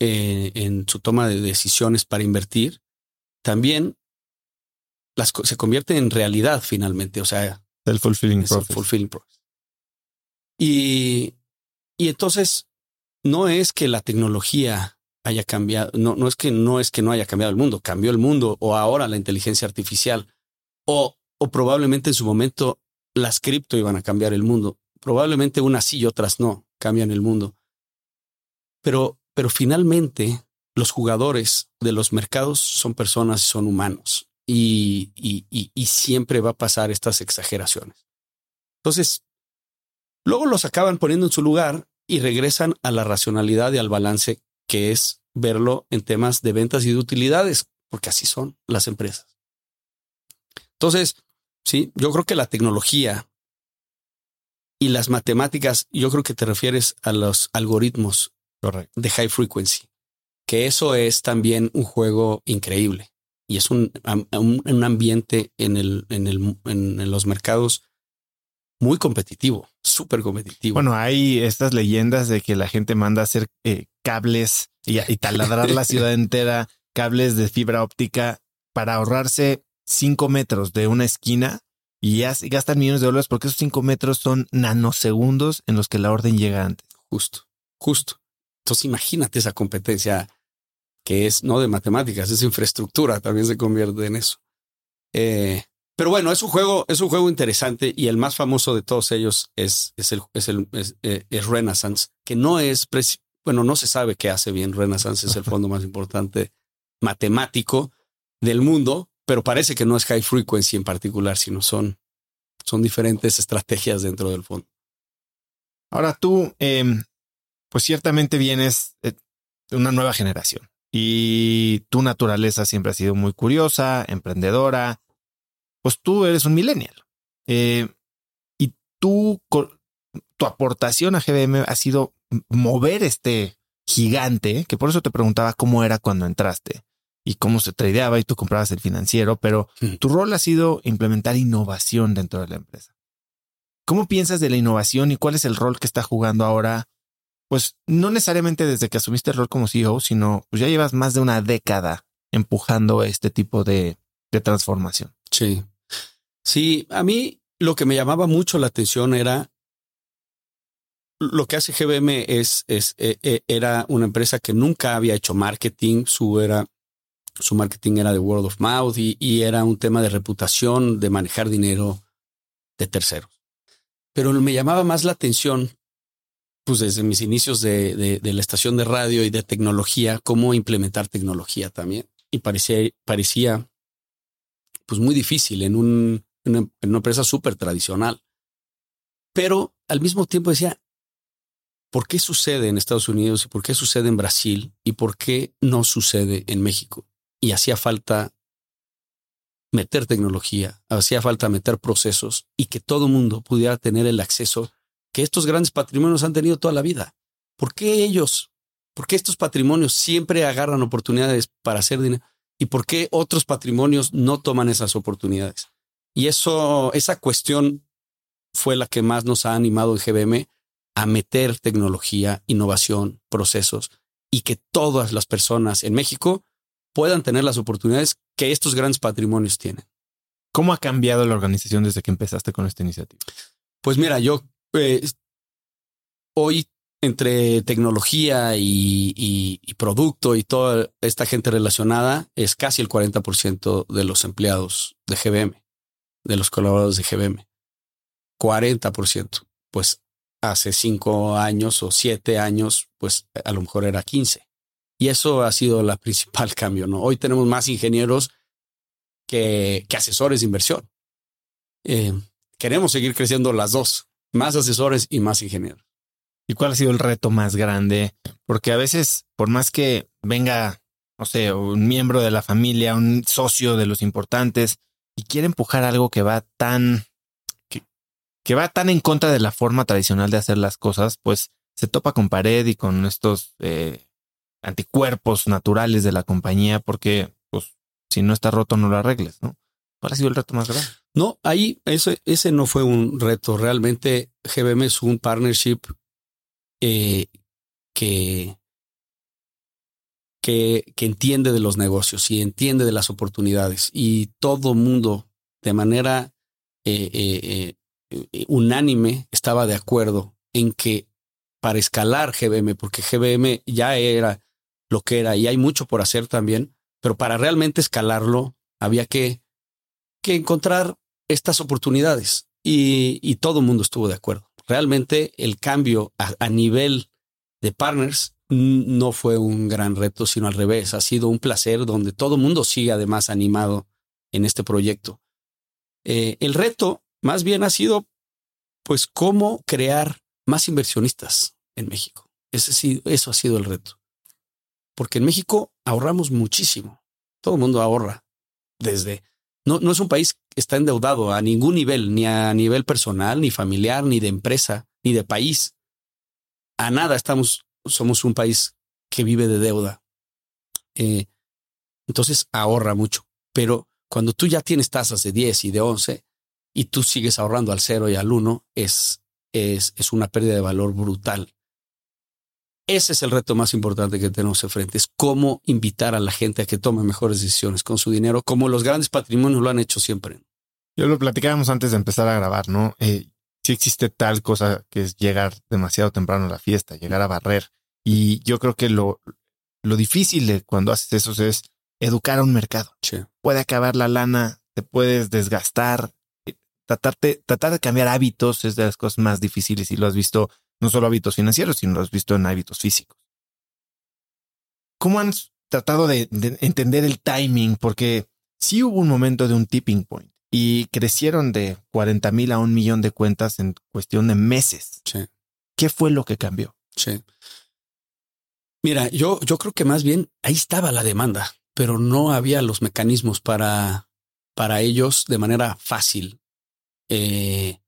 eh, en su toma de decisiones para invertir, también las, se convierte en realidad finalmente. O sea, el fulfilling process. fulfilling process. Y, y entonces no es que la tecnología haya cambiado, no, no es que no es que no haya cambiado el mundo, cambió el mundo o ahora la inteligencia artificial o, o probablemente en su momento las cripto iban a cambiar el mundo. Probablemente unas sí y otras no cambian el mundo. Pero, pero finalmente los jugadores de los mercados son personas y son humanos y, y, y, siempre va a pasar estas exageraciones. Entonces, luego los acaban poniendo en su lugar y regresan a la racionalidad y al balance que es verlo en temas de ventas y de utilidades, porque así son las empresas. Entonces, sí, yo creo que la tecnología y las matemáticas, yo creo que te refieres a los algoritmos de high frequency, que eso es también un juego increíble y es un, un, ambiente en, el, en, el, en, los mercados muy competitivo, súper competitivo. Bueno, hay estas leyendas de que la gente manda a hacer eh, cables y, y, taladrar la (laughs) ciudad entera, cables de fibra óptica para ahorrarse cinco metros de una esquina y gastan millones de dólares porque esos cinco metros son nanosegundos en los que la orden llega antes. Justo, justo. Entonces imagínate esa competencia que es no de matemáticas, es infraestructura, también se convierte en eso. Eh, pero bueno, es un juego, es un juego interesante y el más famoso de todos ellos es, es el, es el eh, es, Renaissance, que no es, bueno, no se sabe qué hace bien Renaissance, es el fondo más importante matemático del mundo, pero parece que no es high frequency en particular, sino son, son diferentes estrategias dentro del fondo. Ahora tú, em, pues ciertamente vienes de una nueva generación. Y tu naturaleza siempre ha sido muy curiosa, emprendedora. Pues tú eres un millennial. Eh, y tú, tu aportación a GBM ha sido mover este gigante, que por eso te preguntaba cómo era cuando entraste y cómo se tradeaba y tú comprabas el financiero, pero tu rol ha sido implementar innovación dentro de la empresa. ¿Cómo piensas de la innovación y cuál es el rol que está jugando ahora pues no necesariamente desde que asumiste el rol como CEO, sino pues ya llevas más de una década empujando este tipo de, transformación. Sí. Sí, a mí lo que me llamaba mucho la atención era lo que hace GBM es, es e, e, era una empresa que nunca había hecho marketing, su era su marketing era de word of mouth y, y era un tema de reputación, de manejar dinero de terceros. Pero me llamaba más la atención pues desde mis inicios de, la estación de radio y de tecnología, cómo implementar tecnología también. Y parecía, parecía pues muy difícil en, un, en una, empresa súper tradicional. Pero al mismo tiempo decía, ¿por qué sucede en Estados Unidos y por qué sucede en Brasil y por qué no sucede en México? Y hacía falta meter tecnología, hacía falta meter procesos y que todo mundo pudiera tener el acceso que estos grandes patrimonios han tenido toda la vida. ¿Por qué ellos? ¿Por qué estos patrimonios siempre agarran oportunidades para hacer dinero? ¿Y por qué otros patrimonios no toman esas oportunidades? Y eso, esa cuestión fue la que más nos ha animado en GBM a meter tecnología, innovación, procesos y que todas las personas en México puedan tener las oportunidades que estos grandes patrimonios tienen. ¿Cómo ha cambiado la organización desde que empezaste con esta iniciativa? Pues mira, yo pues, hoy entre tecnología y, producto y toda esta gente relacionada es casi el 40% de los empleados de GBM, de los colaboradores de GBM. 40%. Pues hace cinco años o siete años, pues a lo mejor era 15. Y eso ha sido la principal (laughs) cambio, ¿no? Hoy tenemos más ingenieros que, asesores de inversión. Eh, queremos seguir creciendo las dos más asesores y más ingenieros. ¿Y cuál ha sido el reto más grande? Porque a veces, por más que venga, no sé, un miembro de la familia, un socio de los importantes, y quiere empujar algo que va tan, que, va tan en contra de la forma tradicional de hacer las cosas, pues se topa con pared y con estos eh, anticuerpos naturales de la compañía, porque pues si no está roto no lo arregles, ¿no? ¿Cuál ha sido el reto más grande? No, ahí ese, ese no fue un reto. Realmente GBM es un partnership eh, que, que, que, entiende de los negocios y entiende de las oportunidades. Y todo mundo, de manera eh, eh, unánime, estaba de acuerdo en que para escalar GBM, porque GBM ya era lo que era y hay mucho por hacer también, pero para realmente escalarlo había que que encontrar estas oportunidades y, todo el mundo estuvo de acuerdo. Realmente el cambio a, nivel de partners no fue un gran reto, sino al revés. Ha sido un placer donde todo el mundo sigue además animado en este proyecto. Eh, el reto más bien ha sido, pues, cómo crear más inversionistas en México. Ese, eso ha sido el reto. Porque en México ahorramos muchísimo. Todo el mundo ahorra desde no, no es un país que está endeudado a ningún nivel, ni a nivel personal, ni familiar, ni de empresa, ni de país. A nada estamos, somos un país que vive de deuda. Eh, entonces ahorra mucho. Pero cuando tú ya tienes tasas de 10 y de 11 y tú sigues ahorrando al 0 y al 1, es, es, es una pérdida de valor brutal. Ese es el reto más importante que tenemos enfrente, es cómo invitar a la gente a que tome mejores decisiones con su dinero, como los grandes patrimonios lo han hecho siempre. Yo lo platicábamos antes de empezar a grabar, ¿no? Eh, si existe tal cosa que es llegar demasiado temprano a la fiesta, llegar a barrer. Y yo creo que lo, lo difícil de cuando haces eso es educar a un mercado. Puede acabar la lana, te puedes desgastar. Eh, tratarte, tratar de cambiar hábitos es de las cosas más difíciles y lo has visto no solo hábitos financieros, sino lo has visto en hábitos físicos. ¿Cómo han tratado de, entender el timing? Porque sí hubo un momento de un tipping point y crecieron de 40 mil a un millón de cuentas en cuestión de meses. Sí. ¿Qué fue lo que cambió? Sí. Mira, yo, yo creo que más bien ahí estaba la demanda, pero no había los mecanismos para, para ellos de manera fácil eh,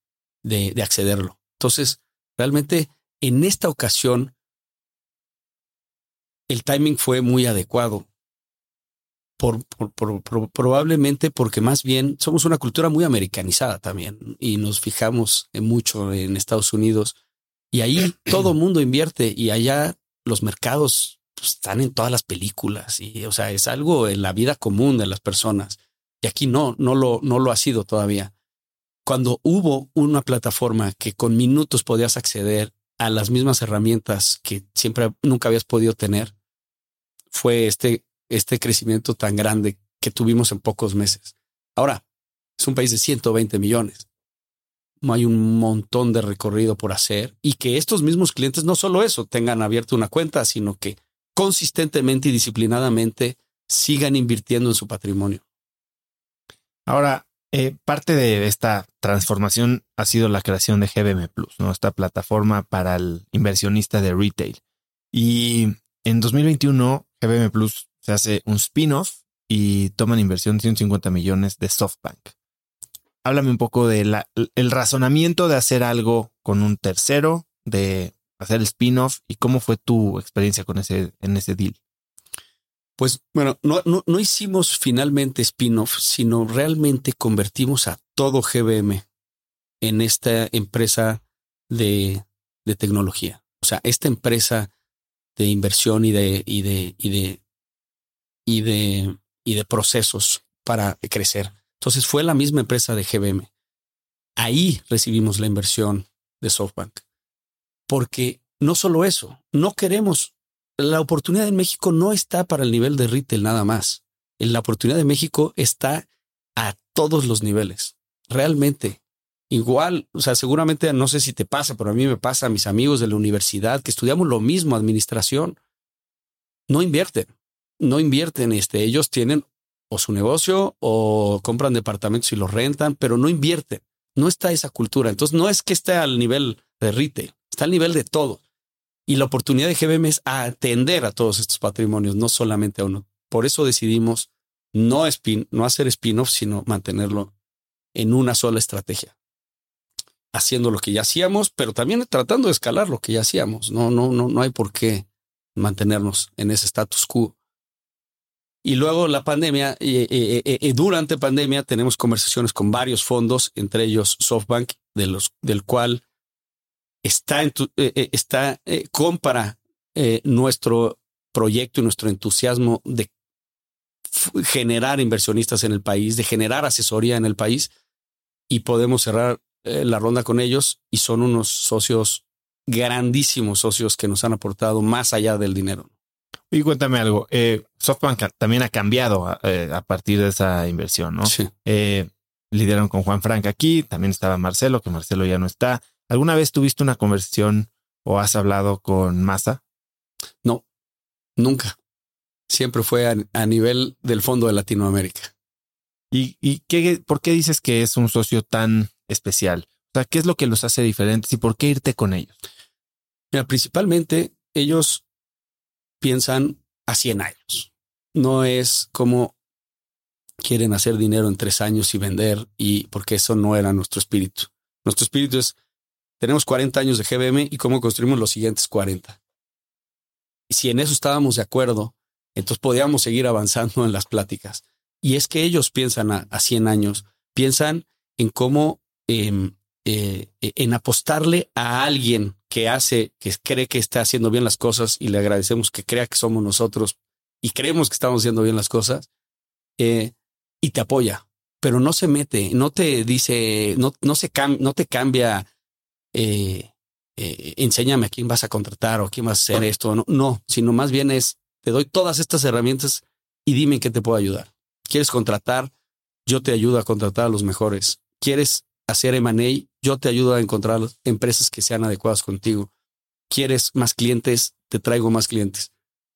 de, de accederlo. Entonces, Realmente en esta ocasión el timing fue muy adecuado. Por, probablemente porque más bien somos una cultura muy americanizada también y nos fijamos en mucho en Estados Unidos y ahí (clears throat) todo mundo invierte y allá los mercados pues, están en todas las películas y o sea es algo en la vida común de las personas y aquí no no lo no lo ha sido todavía cuando hubo una plataforma que con minutos podías acceder a las mismas herramientas que siempre nunca habías podido tener, fue este, este crecimiento tan grande que tuvimos en pocos meses. Ahora, es un país de 120 millones. hay un montón de recorrido por hacer y que estos mismos clientes no solo eso, tengan abierto una cuenta, sino que consistentemente y disciplinadamente sigan invirtiendo en su patrimonio. Ahora, eh, parte de esta transformación ha sido la creación de GBM Plus, ¿no? esta plataforma para el inversionista de retail. Y en 2021, GBM Plus se hace un spin-off y toman inversión de 150 millones de SoftBank. Háblame un poco del el razonamiento de hacer algo con un tercero, de hacer el spin-off y cómo fue tu experiencia con ese, en ese deal. Pues bueno, no, no, hicimos finalmente spin-off, sino realmente convertimos a todo GBM en esta empresa de, de, tecnología. O sea, esta empresa de inversión y de, y de, y de, y de, y de procesos para crecer. Entonces fue la misma empresa de GBM. Ahí recibimos la inversión de SoftBank. Porque no solo eso, no queremos la oportunidad en México no está para el nivel de retail nada más. La oportunidad de México está a todos los niveles. Realmente. Igual, o sea, seguramente no sé si te pasa, pero a mí me pasa a mis amigos de la universidad que estudiamos lo mismo, administración. No invierten, no invierten. Este, ellos tienen o su negocio o compran departamentos y los rentan, pero no invierten. No está esa cultura. Entonces, no es que esté al nivel de retail, está al nivel de todo. Y la oportunidad de GBM es atender a todos estos patrimonios, no solamente a uno. Por eso decidimos no, spin, no hacer spin-off, sino mantenerlo en una sola estrategia. Haciendo lo que ya hacíamos, pero también tratando de escalar lo que ya hacíamos. No, no, no, no hay por qué mantenernos en ese status quo. Y luego la pandemia, y, durante pandemia tenemos conversaciones con varios fondos, entre ellos SoftBank, los, del cual está, en tu, eh, eh, está eh, compara nuestro proyecto y nuestro entusiasmo de generar inversionistas en el país, de generar asesoría en el país y podemos cerrar la ronda con ellos y son unos socios grandísimos socios que nos han aportado más allá del dinero. Y cuéntame algo, SoftBank también ha cambiado a, partir de esa inversión, ¿no? Sí. lideraron con Juan Frank aquí, también estaba Marcelo, que Marcelo ya no está. ¿Alguna vez tuviste una conversación o has hablado con Massa? No, nunca. Siempre fue a, nivel del Fondo de Latinoamérica. ¿Y, y qué, por qué dices que es un socio tan especial? O sea, ¿qué es lo que los hace diferentes y por qué irte con ellos? Mira, principalmente ellos piensan a 100 años. No es como quieren hacer dinero en tres años y vender y porque eso no era nuestro espíritu. Nuestro espíritu es tenemos 40 años de GBM y cómo construimos los siguientes 40. Y si en eso estábamos de acuerdo, entonces podíamos seguir avanzando en las pláticas. Y es que ellos piensan a, 100 años, piensan en cómo, em, eh, en apostarle a alguien que hace, que cree que está haciendo bien las cosas y le agradecemos que crea que somos nosotros y creemos que estamos haciendo bien las cosas eh, y te apoya, pero no se mete, no te dice, no, no, se no te cambia eh, eh, enséñame a quién vas a contratar o a quién vas a hacer esto. No, no, sino más bien es, te doy todas estas herramientas y dime en qué te puedo ayudar. ¿Quieres contratar? Yo te ayudo a contratar a los mejores. ¿Quieres hacer M&A? Yo te ayudo a encontrar empresas que sean adecuadas contigo. ¿Quieres más clientes? Te traigo más clientes.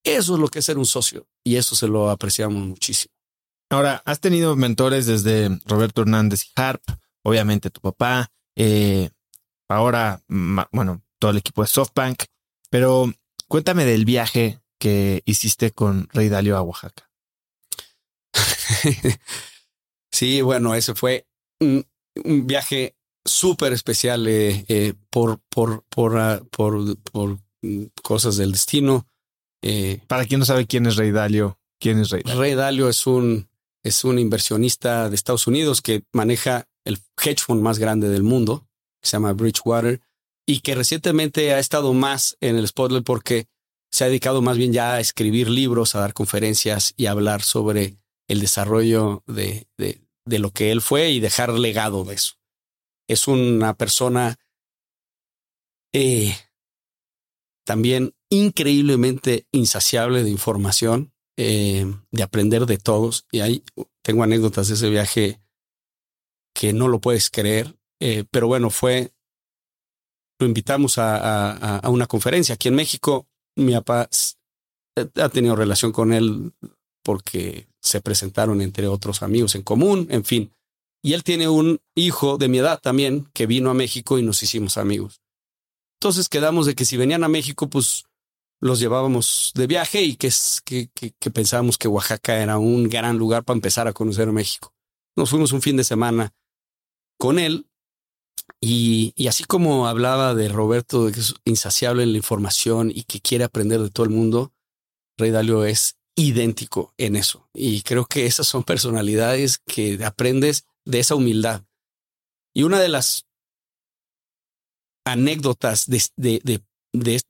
Eso es lo que es ser un socio y eso se lo apreciamos muchísimo. Ahora, has tenido mentores desde Roberto Hernández y Harp, obviamente tu papá, eh, ahora, bueno, todo el equipo de SoftBank, pero cuéntame del viaje que hiciste con Rey Dalio a Oaxaca. (laughs) sí, bueno, ese fue un, viaje súper especial eh, eh, por, por, por, ah, por, por, cosas del destino. Eh, Para quien no sabe quién es Rey Dalio, ¿quién es Rey Dalio? Rey Dalio es un, es un inversionista de Estados Unidos que maneja el hedge fund más grande del mundo que se llama Bridgewater y que recientemente ha estado más en el spotlight porque se ha dedicado más bien ya a escribir libros, a dar conferencias y a hablar sobre el desarrollo de, de, lo que él fue y dejar legado de eso. Es una persona eh, también increíblemente insaciable de información, eh, de aprender de todos. Y ahí tengo anécdotas de ese viaje que no lo puedes creer Eh, pero bueno, fue, lo invitamos a, a, una conferencia aquí en México. Mi papá ha tenido relación con él porque se presentaron entre otros amigos en común, en fin. Y él tiene un hijo de mi edad también que vino a México y nos hicimos amigos. Entonces quedamos de que si venían a México, pues los llevábamos de viaje y que, que, que, pensábamos que Oaxaca era un gran lugar para empezar a conocer México. Nos fuimos un fin de semana con él y, así como hablaba de Roberto, de que es insaciable en la información y que quiere aprender de todo el mundo, Rey Dalio es idéntico en eso. Y creo que esas son personalidades que aprendes de esa humildad. Y una de las anécdotas de,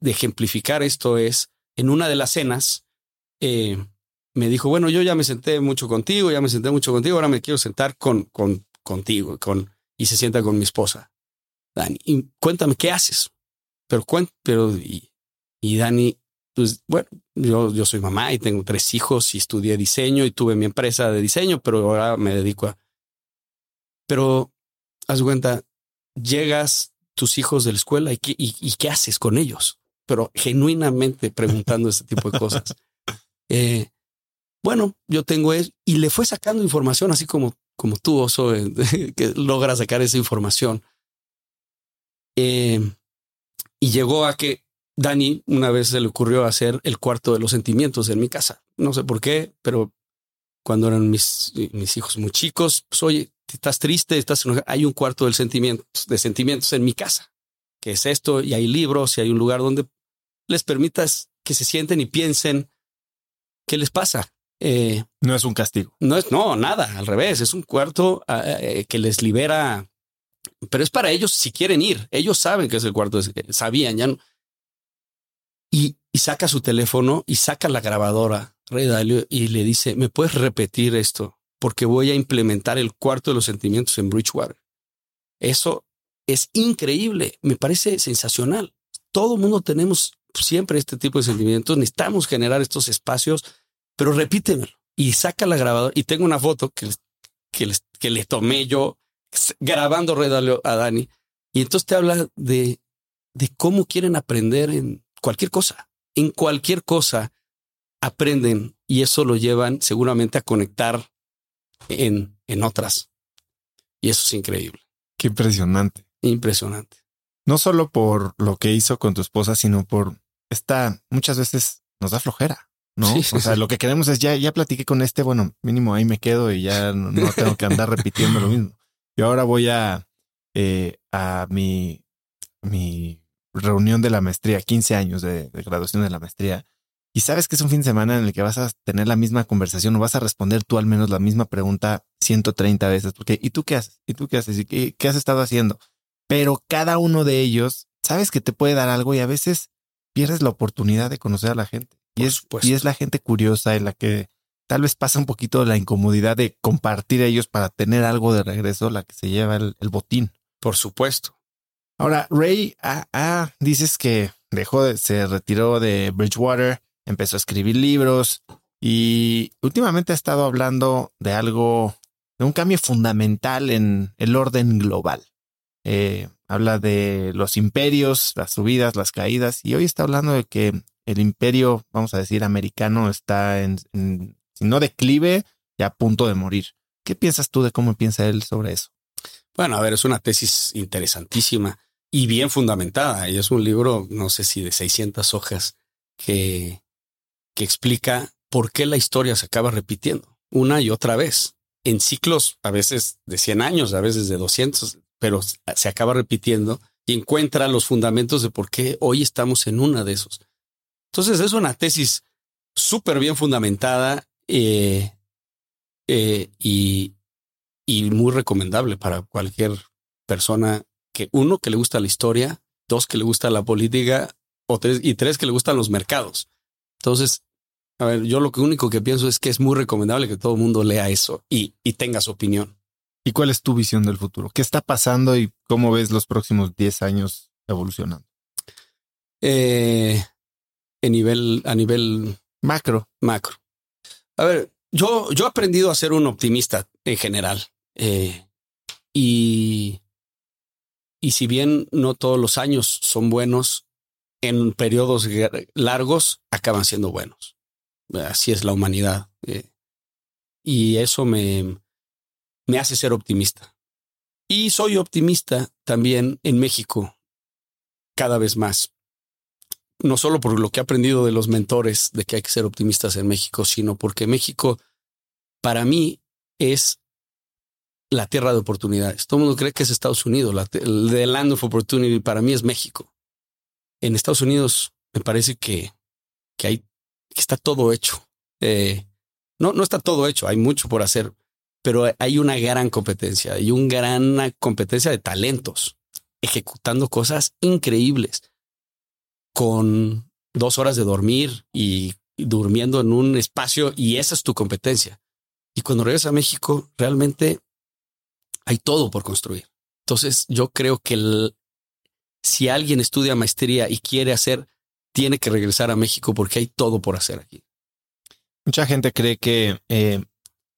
ejemplificar esto es, en una de las cenas, eh, me dijo, bueno, yo ya me senté mucho contigo, ya me senté mucho contigo, ahora me quiero sentar con, con, contigo, con, y se sienta con mi esposa. Dani, y cuéntame, ¿qué haces? Pero, pero, y, y Dani, pues, bueno, yo, yo soy mamá y tengo tres hijos y estudié diseño y tuve mi empresa de diseño, pero ahora me dedico a... Pero, haz cuenta, llegas tus hijos de la escuela y qué, y, qué haces con ellos, pero genuinamente preguntando este tipo de cosas. (laughs) Eh, bueno, yo tengo él y le fue sacando información, así como, como tú, Oso, eh, (laughs) que logra sacar esa información. Eh, y llegó a que Dani una vez se le ocurrió hacer el cuarto de los sentimientos en mi casa. No sé por qué, pero cuando eran mis, mis hijos muy chicos, pues oye, estás triste, estás hay un cuarto del sentimiento, de sentimientos en mi casa, que es esto, y hay libros y hay un lugar donde les permitas que se sienten y piensen qué les pasa. Eh, no es un castigo. No es, no, nada, al revés, es un cuarto ah, eh, que les libera, pero es para ellos si quieren ir. Ellos saben que es el cuarto, sabían ya. No. Y, y saca su teléfono y saca la grabadora, Rey Dalio, y le dice, ¿me puedes repetir esto? porque voy a implementar el cuarto de los sentimientos en Bridgewater. Eso es increíble, me parece sensacional. Todo el mundo tenemos siempre este tipo de sentimientos, necesitamos generar estos espacios, pero repítemelo y saca la grabadora. Y tengo una foto que, que, que le tomé yo grabando Red a Dani. Y entonces te habla de, de cómo quieren aprender en cualquier cosa. En cualquier cosa aprenden y eso lo llevan seguramente a conectar en, en otras. Y eso es increíble. Qué impresionante. Impresionante. No solo por lo que hizo con tu esposa, sino por esta, muchas veces nos da flojera, ¿no? o sea, lo que queremos es ya, ya platiqué con este, bueno, mínimo ahí me quedo y ya no, tengo que andar repitiendo lo mismo. Yo ahora voy a, eh, a mi, mi reunión de la maestría, 15 años de graduación de la maestría y sabes que es un fin de semana en el que vas a tener la misma conversación o vas a responder tú al menos la misma pregunta 130 veces, porque ¿y tú qué haces? ¿Y tú qué haces? ¿Y qué, has estado haciendo? Pero cada uno de ellos, sabes que te puede dar algo y a veces pierdes la oportunidad de conocer a la gente. Y es, y es la gente curiosa en la que tal vez pasa un poquito la incomodidad de compartir ellos para tener algo de regreso, la que se lleva el, botín. Por supuesto. Ahora, Ray, ah, ah, dices que dejó de, se retiró de Bridgewater empezó a escribir libros y últimamente ha estado hablando de algo, de un cambio fundamental en el orden global. Eh, habla de los imperios, las subidas, las caídas, y hoy está hablando de que el imperio, vamos a decir, americano está en, no declive, ya a punto de morir. ¿Qué piensas tú de cómo piensa él sobre eso? Bueno, a ver, es una tesis interesantísima y bien fundamentada. Y es un libro, no sé si de 600 hojas, que que explica por qué la historia se acaba repitiendo una y otra vez en ciclos a veces de 100 años, a veces de 200, pero se acaba repitiendo y encuentra los fundamentos de por qué hoy estamos en una de esos. Entonces es una tesis súper bien fundamentada eh, eh, y, y muy recomendable para cualquier persona que uno que le gusta la historia, dos que le gusta la política o tres y tres que le gustan los mercados. Entonces a ver, yo lo único que pienso es que es muy recomendable que todo el mundo lea eso y, tenga su opinión. ¿Y cuál es tu visión del futuro? ¿Qué está pasando y cómo ves los próximos 10 años evolucionando? Eh, a nivel, a nivel macro. Macro. A ver, yo, yo he aprendido a ser un optimista en general. Eh, y, y si bien no todos los años son buenos, en periodos largos acaban siendo buenos. Así es la humanidad. Eh, y eso me, me hace ser optimista. Y soy optimista también en México cada vez más. No solo por lo que he aprendido de los mentores de que hay que ser optimistas en México, sino porque México para mí es la tierra de oportunidades. Todo el mundo cree que es Estados Unidos. La, the land of opportunity para mí es México. En Estados Unidos me parece que, que hay, que está todo hecho. Eh, no, no está todo hecho. Hay mucho por hacer, pero hay una gran competencia. Hay una gran competencia de talentos ejecutando cosas increíbles con dos horas de dormir y durmiendo en un espacio y esa es tu competencia. Y cuando regresas a México, realmente hay todo por construir. Entonces yo creo que si alguien estudia maestría y quiere hacer, tiene que regresar a México porque hay todo por hacer aquí. Mucha gente cree que eh,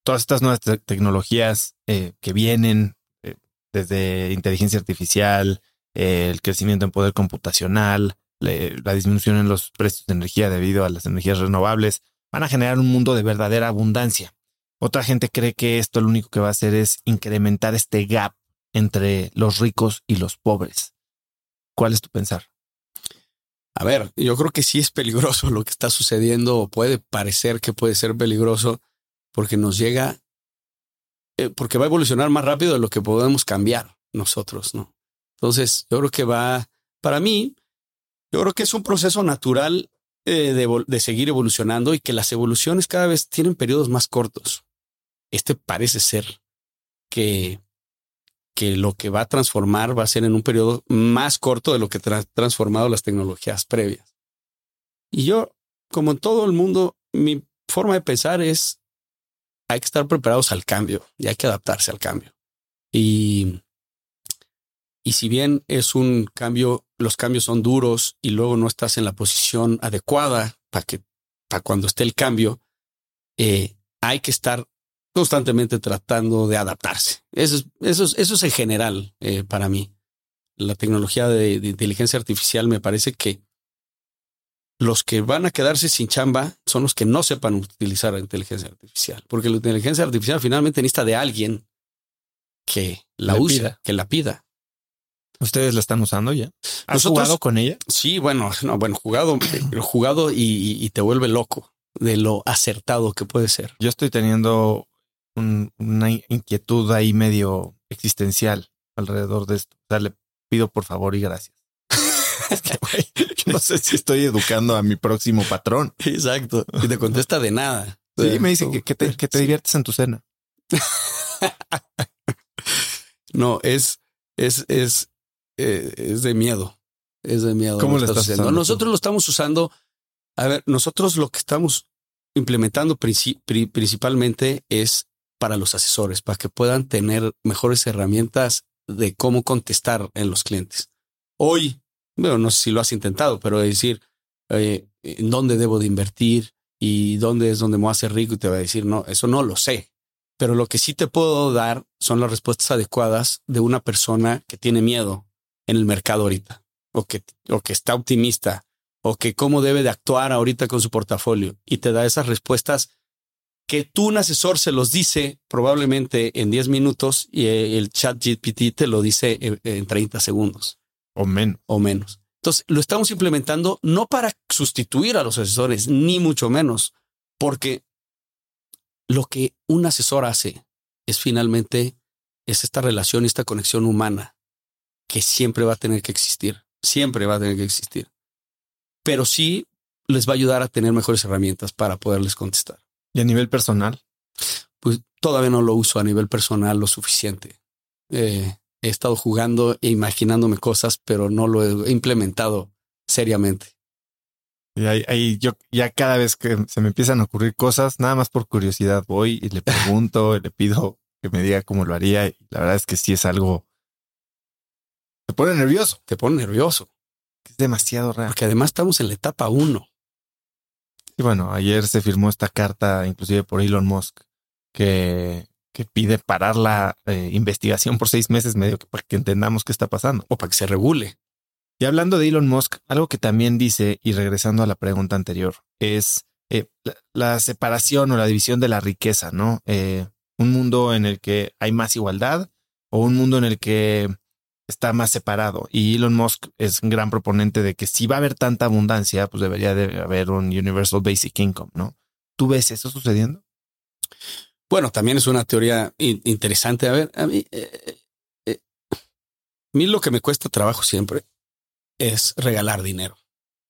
todas estas nuevas tecnologías eh, que vienen eh, desde inteligencia artificial, el crecimiento en poder computacional, la disminución en los precios de energía debido a las energías renovables, van a generar un mundo de verdadera abundancia. Otra gente cree que esto lo único que va a hacer es incrementar este gap entre los ricos y los pobres. ¿Cuál es tu pensar? A ver, yo creo que sí es peligroso lo que está sucediendo, o puede parecer que puede ser peligroso, porque nos llega, eh, porque va a evolucionar más rápido de lo que podemos cambiar nosotros, ¿no? Entonces, yo creo que va, para mí, yo creo que es un proceso natural eh, de, seguir evolucionando y que las evoluciones cada vez tienen periodos más cortos este parece ser que, que lo que va a transformar va a ser en un periodo más corto de lo que han transformado las tecnologías previas. Y yo, como en todo el mundo, mi forma de pensar es hay que estar preparados al cambio y hay que adaptarse al cambio. Y, y si bien es un cambio, los cambios son duros y luego no estás en la posición adecuada para que para cuando esté el cambio, eh, hay que estar constantemente tratando de adaptarse. Eso es, eso es, eso es en general eh, para mí. La tecnología de, inteligencia artificial me parece que los que van a quedarse sin chamba son los que no sepan utilizar la inteligencia artificial, porque la inteligencia artificial finalmente necesita de alguien que la, use, que la pida. ¿Ustedes la están usando ya? ¿Has jugado con ella? Sí, bueno, no, bueno, jugado, jugado y te vuelve loco de lo acertado que puede ser. Yo estoy teniendo una inquietud ahí medio existencial alrededor de esto. O sea, le pido por favor y gracias. (laughs) no sé si estoy educando a mi próximo patrón. Exacto. Y te contesta de nada. Sí, me dice que, te, que te (laughs) diviertes en tu cena. (laughs) no, es, es, es, eh, es de miedo. Es de miedo. ¿Cómo lo estás haciendo? Nosotros lo estamos usando. A ver, nosotros lo que estamos implementando principalmente es para los asesores, para que puedan tener mejores herramientas de cómo contestar en los clientes. Hoy, bueno, no sé si lo has intentado, pero decir, eh, ¿en dónde debo de invertir? ¿Y dónde es donde me voy a hacer rico? Y te va a decir, no, eso no lo sé. Pero lo que sí te puedo dar son las respuestas adecuadas de una persona que tiene miedo en el mercado ahorita, o que, o que está optimista, o que cómo debe de actuar ahorita con su portafolio. Y te da esas respuestas que tú un asesor se los dice probablemente en 10 minutos y el chat GPT te lo dice en 30 segundos. O menos. O menos. Entonces, lo estamos implementando no para sustituir a los asesores, ni mucho menos, porque lo que un asesor hace es finalmente es esta relación y esta conexión humana que siempre va a tener que existir, siempre va a tener que existir. Pero sí les va a ayudar a tener mejores herramientas para poderles contestar. ¿Y a nivel personal? Pues todavía no lo uso a nivel personal lo suficiente. Eh, he estado jugando e imaginándome cosas, pero no lo he implementado seriamente. Y ahí, yo ya cada vez que se me empiezan a ocurrir cosas, nada más por curiosidad voy y le pregunto, y le pido que me diga cómo lo haría. Y la verdad es que sí es algo. Te pone nervioso. Te pone nervioso. Es demasiado raro. Porque además estamos en la etapa uno. Y bueno, ayer se firmó esta carta, inclusive por Elon Musk, que que pide parar la eh, investigación por seis meses, medio que para que entendamos qué está pasando. O para que se regule. Y hablando de Elon Musk, algo que también dice, y regresando a la pregunta anterior, es eh, la, separación o la división de la riqueza, ¿no? Eh, un mundo en el que hay más igualdad o un mundo en el que está más separado. Y Elon Musk es un gran proponente de que si va a haber tanta abundancia, pues debería de haber un Universal Basic Income, ¿no? ¿Tú ves eso sucediendo? Bueno, también es una teoría interesante. A ver, a mí, eh, a mí lo que me cuesta trabajo siempre es regalar dinero.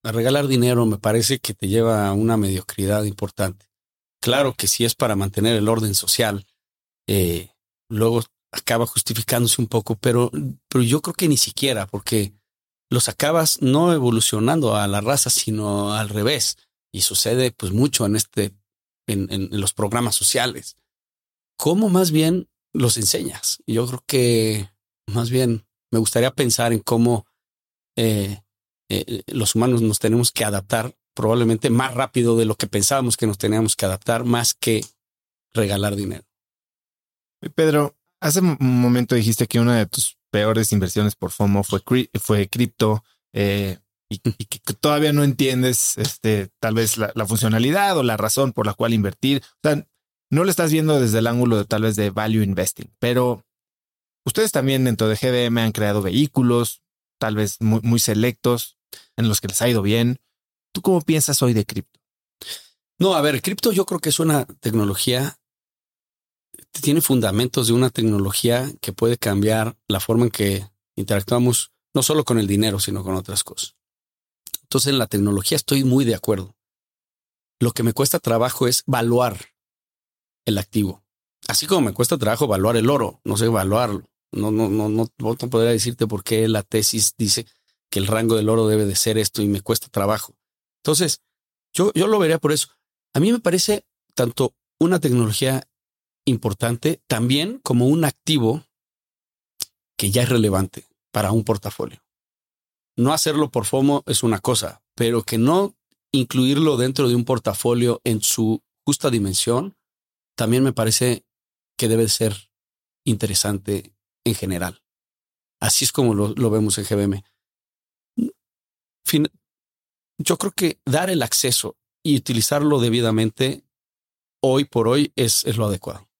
regalar dinero me parece que te lleva a una mediocridad importante. Claro que si es para mantener el orden social, eh, luego acaba justificándose un poco, pero, pero yo creo que ni siquiera, porque los acabas no evolucionando a la raza, sino al revés. Y sucede pues mucho en este, en, en los programas sociales. ¿Cómo más bien los enseñas? Yo creo que más bien me gustaría pensar en cómo eh, eh, los humanos nos tenemos que adaptar probablemente más rápido de lo que pensábamos que nos teníamos que adaptar, más que regalar dinero. Pedro, hace un momento dijiste que una de tus peores inversiones por FOMO fue, fue cripto eh, y, que todavía no entiendes este, tal vez la, la, funcionalidad o la razón por la cual invertir. O sea, no lo estás viendo desde el ángulo de tal vez de value investing, pero ustedes también dentro de GBM han creado vehículos, tal vez muy, muy selectos, en los que les ha ido bien. ¿Tú cómo piensas hoy de cripto? No, a ver, cripto yo creo que es una tecnología, tiene fundamentos de una tecnología que puede cambiar la forma en que interactuamos, no solo con el dinero, sino con otras cosas. Entonces, en la tecnología estoy muy de acuerdo. Lo que me cuesta trabajo es evaluar el activo. Así como me cuesta trabajo evaluar el oro, no sé evaluarlo. No, no, no, no, no podría decirte por qué la tesis dice que el rango del oro debe de ser esto y me cuesta trabajo. Entonces, yo, yo lo vería por eso. A mí me parece tanto una tecnología importante, también como un activo que ya es relevante para un portafolio. No hacerlo por FOMO es una cosa, pero que no incluirlo dentro de un portafolio en su justa dimensión, también me parece que debe ser interesante en general. Así es como lo, vemos en GBM. yo creo que dar el acceso y utilizarlo debidamente hoy por hoy es, es lo adecuado.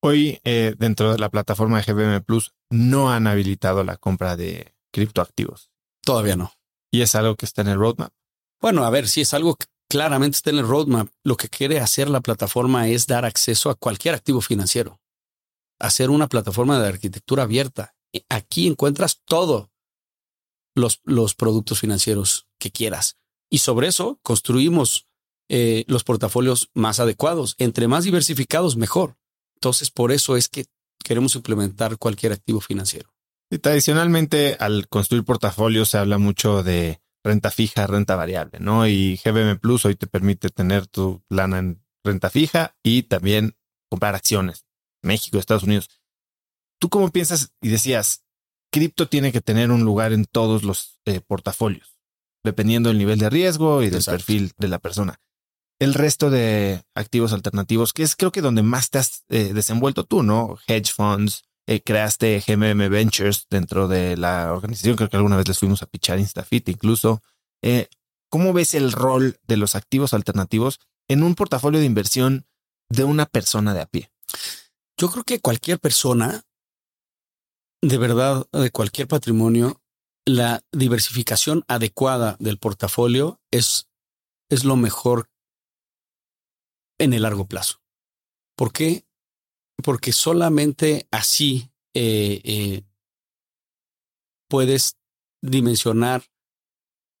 Hoy, eh, dentro de la plataforma de GBM Plus, no han habilitado la compra de criptoactivos. Todavía no. ¿Y es algo que está en el roadmap? Bueno, a ver, si es algo que claramente está en el roadmap. Lo que quiere hacer la plataforma es dar acceso a cualquier activo financiero hacer una plataforma de arquitectura abierta. Aquí encuentras todos los, los productos financieros que quieras. Y sobre eso construimos eh, los portafolios más adecuados. Entre más diversificados, mejor. Entonces, por eso es que queremos implementar cualquier activo financiero. Y tradicionalmente, al construir portafolios, se habla mucho de renta fija, renta variable, ¿no? Y GBM Plus hoy te permite tener tu lana en renta fija y también comprar acciones. México, Estados Unidos. ¿Tú cómo piensas? Y decías, cripto tiene que tener un lugar en todos los eh, portafolios, dependiendo del nivel de riesgo y del perfil de la persona. El resto de activos alternativos, que es creo que donde más te has eh, desenvuelto tú, ¿no? Hedge funds, eh, creaste GMM Ventures dentro de la organización, creo que alguna vez les fuimos a pichar Instafit incluso. ¿Cómo ves el rol de los activos alternativos en un portafolio de inversión de una persona de a pie? Yo creo que cualquier persona, de verdad, de cualquier patrimonio, la diversificación adecuada del portafolio es, es lo mejor en el largo plazo. ¿Por qué? Porque solamente así eh, eh, puedes dimensionar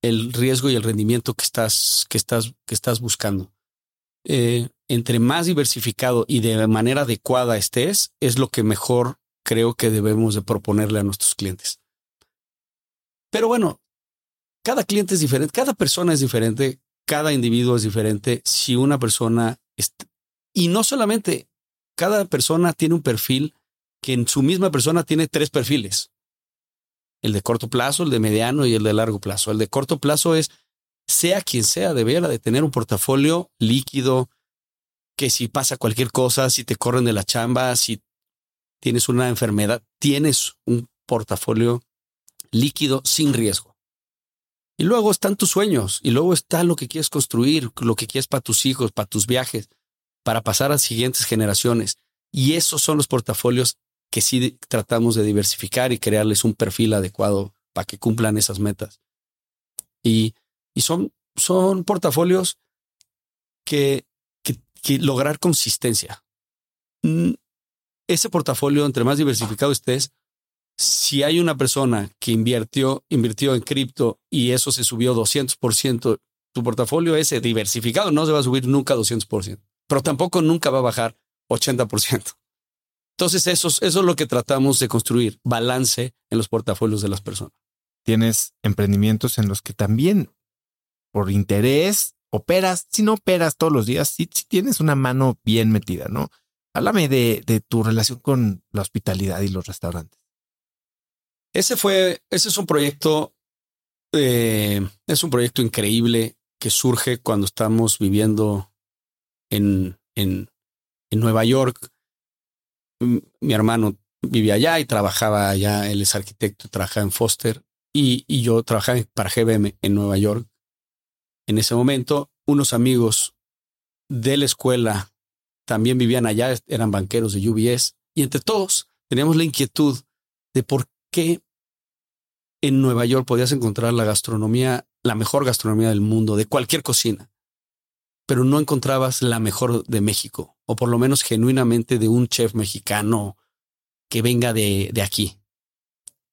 el riesgo y el rendimiento que estás, que estás, que estás buscando. Eh, entre más diversificado y de manera adecuada estés, es lo que mejor creo que debemos de proponerle a nuestros clientes. Pero bueno, cada cliente es diferente, cada persona es diferente, cada individuo es diferente. Si una persona, y no solamente, cada persona tiene un perfil que en su misma persona tiene tres perfiles. El de corto plazo, el de mediano y el de largo plazo. El de corto plazo es, sea quien sea, debiera de tener un portafolio líquido, que si pasa cualquier cosa, si te corren de la chamba, si tienes una enfermedad, tienes un portafolio líquido sin riesgo. Y luego están tus sueños, y luego está lo que quieres construir, lo que quieres para tus hijos, para tus viajes, para pasar a siguientes generaciones. Y esos son los portafolios que sí tratamos de diversificar y crearles un perfil adecuado para que cumplan esas metas. Y, y son, son portafolios que, que, que lograr consistencia. Mm, ese portafolio, entre más diversificado estés, si hay una persona que invirtió, invirtió en cripto y eso se subió 200%, tu portafolio ese diversificado no se va a subir nunca 200%, pero tampoco nunca va a bajar 80%. Entonces eso, eso es lo que tratamos de construir, balance en los portafolios de las personas. Tienes emprendimientos en los que también por interés operas, si no operas todos los días, si tienes una mano bien metida, ¿no? Háblame de, de tu relación con la hospitalidad y los restaurantes. Ese fue, ese es un proyecto, eh, es un proyecto increíble que surge cuando estamos viviendo en, en, en Nueva York. Mi hermano vivía allá y trabajaba allá, él es arquitecto, trabajaba en Foster y, y yo trabajaba para GBM en Nueva York. En ese momento, unos amigos de la escuela también vivían allá, eran banqueros de UBS y entre todos teníamos la inquietud de por qué en Nueva York podías encontrar la gastronomía, la mejor gastronomía del mundo, de cualquier cocina, pero no encontrabas la mejor de México, o por lo menos genuinamente de un chef mexicano que venga de, de aquí.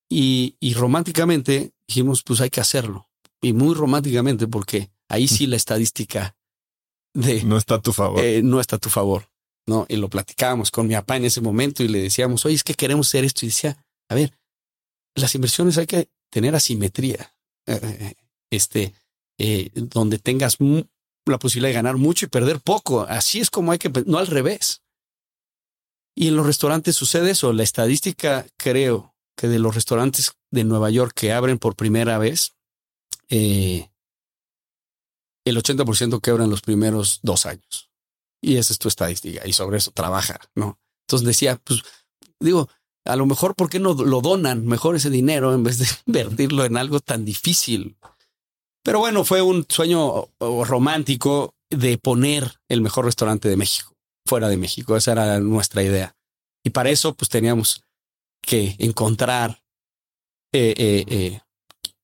Y, y románticamente dijimos, pues hay que hacerlo. Y muy románticamente, porque ahí sí (laughs) la estadística de... No está a tu favor. Eh, no está a tu favor. No, y lo platicábamos con mi papá en ese momento y le decíamos, oye, es que queremos hacer esto. Y decía, a ver, las inversiones hay que tener asimetría, eh, eh, este, eh, donde tengas la posibilidad de ganar mucho y perder poco. Así es como hay que, no al revés. Y en los restaurantes sucede eso. La estadística, creo que de los restaurantes de Nueva York que abren por primera vez, el 80% quebran los primeros dos años. Y esa es tu estadística. Y sobre eso trabaja, ¿no? Entonces decía, pues, digo, a lo mejor, ¿por qué no lo donan mejor ese dinero en vez de (laughs) invertirlo en algo tan difícil? Pero bueno, fue un sueño romántico de poner el mejor restaurante de México, fuera de México. Esa era nuestra idea. Y para eso, pues teníamos que encontrar eh, eh,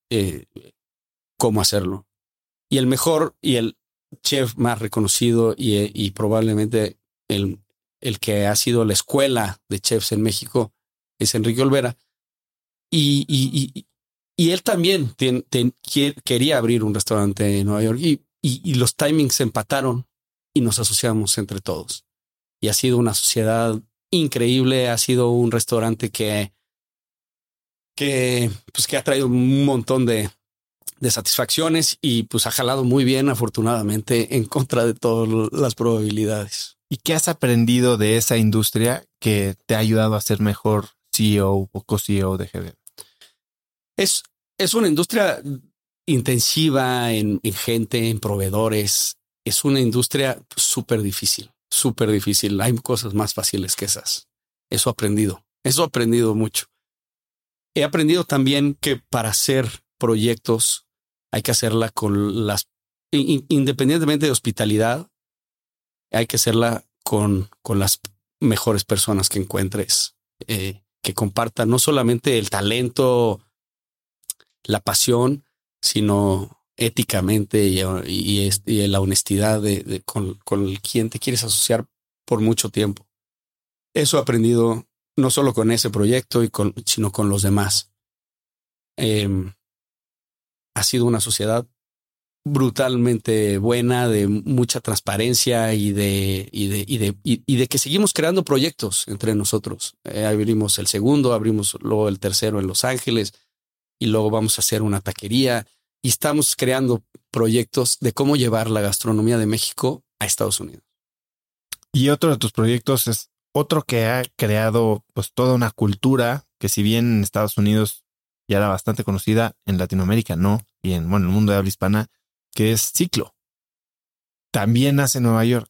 eh, cómo hacerlo. Y el mejor y el chef más reconocido y, y probablemente el, el que ha sido la escuela de chefs en México es Enrique Olvera. Y, y, y, él también quería abrir un restaurante en Nueva York y, y, los timings se empataron y nos asociamos entre todos. Y ha sido una sociedad increíble, ha sido un restaurante que, que, pues, que ha traído un montón de, de satisfacciones y pues ha jalado muy bien, afortunadamente, en contra de todas las probabilidades. ¿Y qué has aprendido de esa industria que te ha ayudado a ser mejor CEO o co-CEO de GBM? Es, es una industria intensiva en, gente, en proveedores. Es una industria súper difícil, súper difícil. Hay cosas más fáciles que esas. Eso he aprendido. Eso he aprendido mucho. He aprendido también que para hacer proyectos hay que hacerla con las, independientemente de hospitalidad, hay que hacerla con, con las mejores personas que encuentres. Eh, que compartan no solamente el talento, la pasión, sino éticamente y, y, la honestidad de, con, quien te quieres asociar por mucho tiempo. Eso he aprendido no solo con ese proyecto, y con, sino con los demás. Em, ha sido una sociedad brutalmente buena, de mucha transparencia y de, y de, y de, y, de que seguimos creando proyectos entre nosotros. Eh, abrimos el segundo, abrimos luego el tercero en Los Ángeles y luego vamos a hacer una taquería y estamos creando proyectos de cómo llevar la gastronomía de México a Estados Unidos. Y otro de tus proyectos es otro que ha creado pues toda una cultura que si bien en Estados Unidos ya era bastante conocida, en Latinoamérica no, y en bueno, el mundo de habla hispana que es Ciclo. También nace en Nueva York.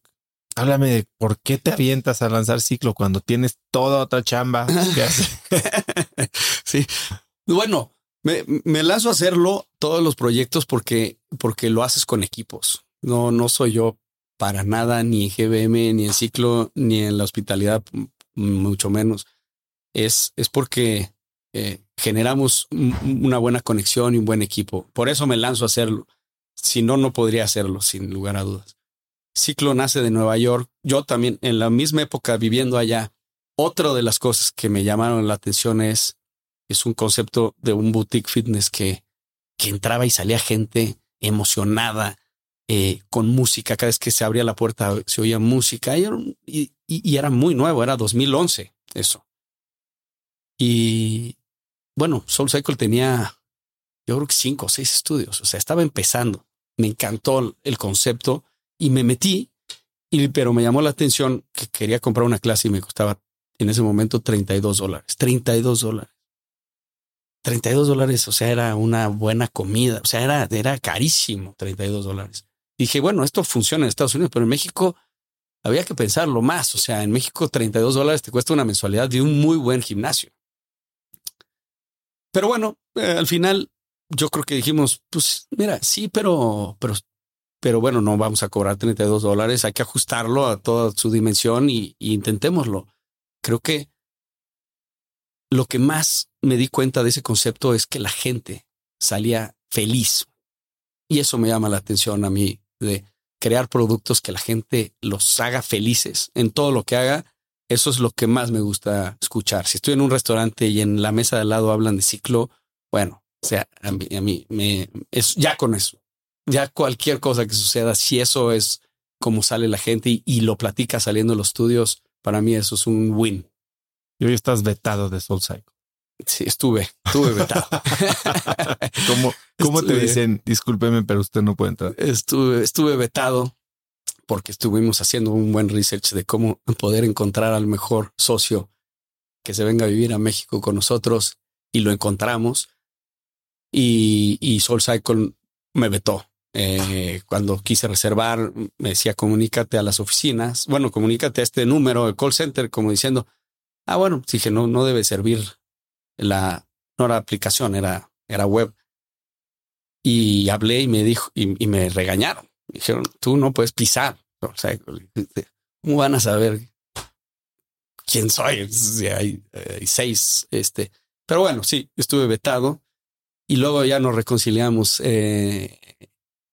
Háblame de por qué te avientas a lanzar ciclo cuando tienes toda otra chamba que (laughs) hacer. sí. Bueno, me, me, lanzo a hacerlo todos los proyectos porque, porque lo haces con equipos. No, no soy yo para nada, ni en GBM, ni en ciclo, ni en la hospitalidad, mucho menos. Es, es porque eh, generamos una buena conexión y un buen equipo. Por eso me lanzo a hacerlo. Si no, no podría hacerlo, sin lugar a dudas. Ciclo nace de Nueva York. Yo también, en la misma época, viviendo allá, otra de las cosas que me llamaron la atención es, es un concepto de un boutique fitness que, que entraba y salía gente emocionada, eh, con música. Cada vez que se abría la puerta se oía música y, y, y era muy nuevo, era 2011 eso. Y bueno, Soul Cycle tenía, yo creo que cinco o seis estudios, o sea, estaba empezando. Me encantó el concepto y me metí, pero me llamó la atención que quería comprar una clase y me costaba en ese momento 32 dólares. 32 dólares. 32 dólares, o sea, era una buena comida, o sea, era, era carísimo, 32 dólares. Dije, bueno, esto funciona en Estados Unidos, pero en México había que pensarlo más. O sea, en México 32 dólares te cuesta una mensualidad de un muy buen gimnasio. Pero bueno, eh, al final yo creo que dijimos, pues mira, sí, pero, pero pero bueno, no vamos a cobrar 32 dólares, hay que ajustarlo a toda su dimensión y, intentémoslo. Creo que lo que más me di cuenta de ese concepto es que la gente salía feliz. Y eso me llama la atención a mí, de crear productos que la gente los haga felices en todo lo que haga. Eso es lo que más me gusta escuchar. Si estoy en un restaurante y en la mesa de al lado hablan de ciclo, bueno, o sea, a mí, a mí me es ya con eso ya cualquier cosa que suceda, si eso es como sale la gente y, lo platica saliendo de los estudios, para mí eso es un win. Y hoy estás vetado de Soul Cycle. Sí, estuve, estuve vetado. (laughs) ¿Cómo, cómo te dicen, discúlpeme, pero usted no puede entrar? Estuve, estuve vetado porque estuvimos haciendo un buen research de cómo poder encontrar al mejor socio que se venga a vivir a México con nosotros y lo encontramos. Y, y Soul Cycle me vetó. Eh, cuando quise reservar, me decía comunícate a las oficinas. Bueno, comunícate a este número, el call center, como diciendo, ah, bueno, dije, no, no debe servir la, no era aplicación, era, era web. Y hablé y me dijo, y, me regañaron. dijeron, tú no puedes pisar. O sea, ¿cómo van a saber quién soy? hay, hay seis, este. Pero bueno, sí, estuve vetado y luego ya nos reconciliamos eh,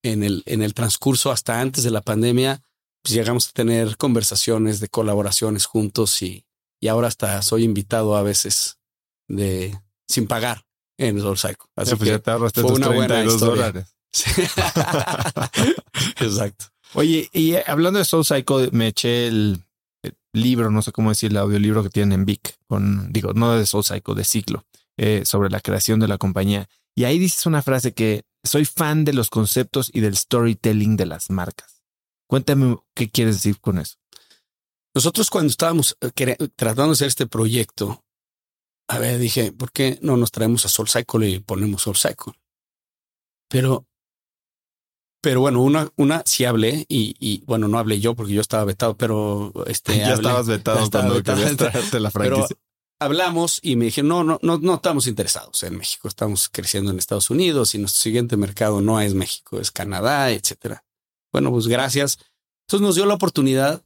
en, el, en el transcurso hasta antes de la pandemia, pues llegamos a tener conversaciones de colaboraciones juntos y, y ahora hasta soy invitado a veces de sin pagar en el Psycho. Así pues que fue una buena historia. (laughs) Exacto. Oye, y hablando de Soul Psycho, me eché el, libro, no sé cómo decir, el audiolibro que tienen en Vic, con, digo, no de Soul Psycho, de ciclo, eh, sobre la creación de la compañía. Y ahí dices una frase que soy fan de los conceptos y del storytelling de las marcas. Cuéntame qué quieres decir con eso. Nosotros cuando estábamos eh, tratando de hacer este proyecto, a ver, dije, ¿por qué no nos traemos a Soul Cycle y ponemos Soul Cycle? Pero, pero bueno, una, una sí hablé y, bueno, no hablé yo porque yo estaba vetado, pero este. (laughs) Ya estabas vetado cuando querías traerte la franquicia hablamos y me dijeron, no, no, no, no estamos interesados en México, estamos creciendo en Estados Unidos y nuestro siguiente mercado no es México, es Canadá, etcétera. Bueno, pues gracias. Entonces nos dio la oportunidad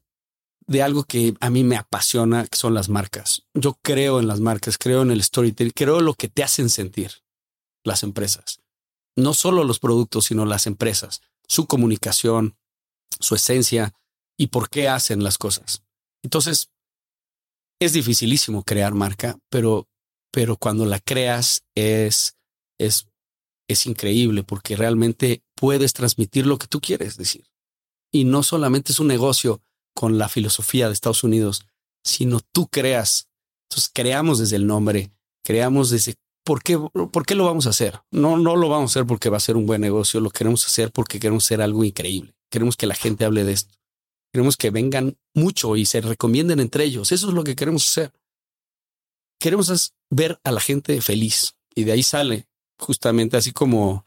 de algo que a mí me apasiona, que son las marcas. Yo creo en las marcas, creo en el storytelling, creo en lo que te hacen sentir las empresas. No solo los productos, sino las empresas, su comunicación, su esencia y por qué hacen las cosas. Entonces, es dificilísimo crear marca, pero, pero cuando la creas es, es, es increíble porque realmente puedes transmitir lo que tú quieres decir. Y no solamente es un negocio con la filosofía de Estados Unidos, sino tú creas. Entonces creamos desde el nombre, creamos desde ¿por qué, ¿por qué lo vamos a hacer? No, no lo vamos a hacer porque va a ser un buen negocio, lo queremos hacer porque queremos hacer algo increíble. Queremos que la gente hable de esto. Queremos que vengan mucho y se recomienden entre ellos. Eso es lo que queremos hacer. Queremos ver a la gente feliz y de ahí sale justamente así como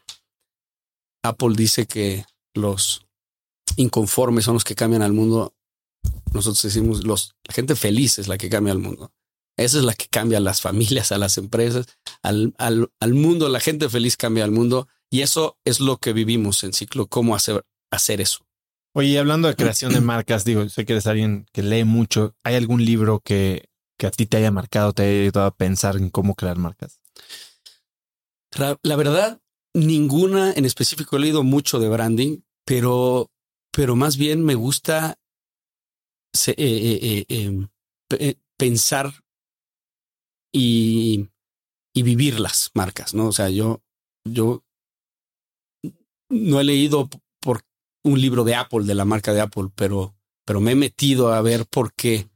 Apple dice que los inconformes son los que cambian al mundo. nosotros decimos los, la gente feliz es la que cambia el mundo. Esa es la que cambia a las familias, a las empresas, al, al, al mundo. La gente feliz cambia al mundo y eso es lo que vivimos en ciclo, cómo hacer, hacer eso. Oye, hablando de creación de marcas, digo, sé que eres alguien que lee mucho. ¿Hay algún libro que, que a ti te haya marcado, te haya ayudado a pensar en cómo crear marcas? La, verdad, ninguna en específico he leído mucho de branding, pero, pero más bien me gusta eh, eh, eh, eh pensar y, y, vivir las marcas, ¿no? O sea, yo, yo no he leído un libro de Apple, de la marca de Apple, pero, pero me he metido a ver por qué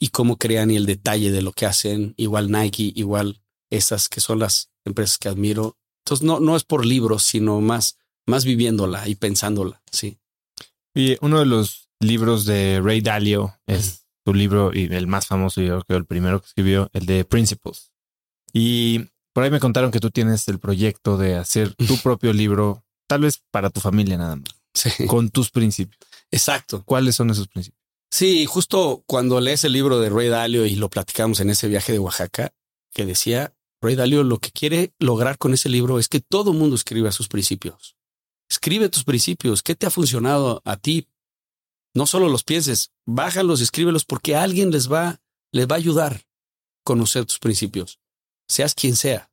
y cómo crean y el detalle de lo que hacen. Igual Nike, igual esas que son las empresas que admiro. Entonces no, no es por libros, sino más, más viviéndola y pensándola. Sí. Y uno de los libros de Ray Dalio es tu libro y el más famoso, yo creo el primero que escribió, el de Principles. Y por ahí me contaron que tú tienes el proyecto de hacer tu (laughs) propio libro, tal vez para tu familia nada más, Sí. con tus principios. Exacto. ¿Cuáles son esos principios? Sí, justo cuando lees el libro de Ray Dalio y lo platicamos en ese viaje de Oaxaca, que decía Ray Dalio lo que quiere lograr con ese libro es que todo mundo escriba sus principios. Escribe tus principios. ¿Qué te ha funcionado a ti? No solo los pienses, bájalos, escríbelos porque alguien les va, les va a ayudar a conocer tus principios, seas quien sea.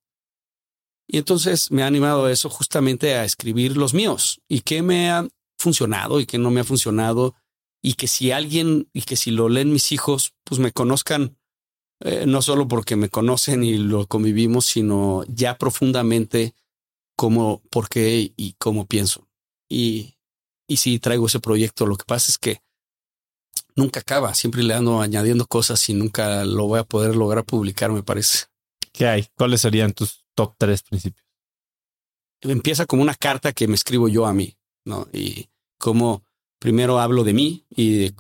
Y entonces me ha animado a eso justamente a escribir los míos y qué me ha funcionado y qué no me ha funcionado y que si alguien y que si lo leen mis hijos, pues me conozcan eh, no solo porque me conocen y lo convivimos, sino ya profundamente cómo, por qué y cómo pienso. Y, y sí traigo ese proyecto. Lo que pasa es que nunca acaba, siempre le ando añadiendo cosas y nunca lo voy a poder lograr publicar, me parece. ¿Qué hay? ¿Cuáles serían tus top tres principios? Empieza como una carta que me escribo yo a mí, ¿no? Y como primero hablo de mí y de,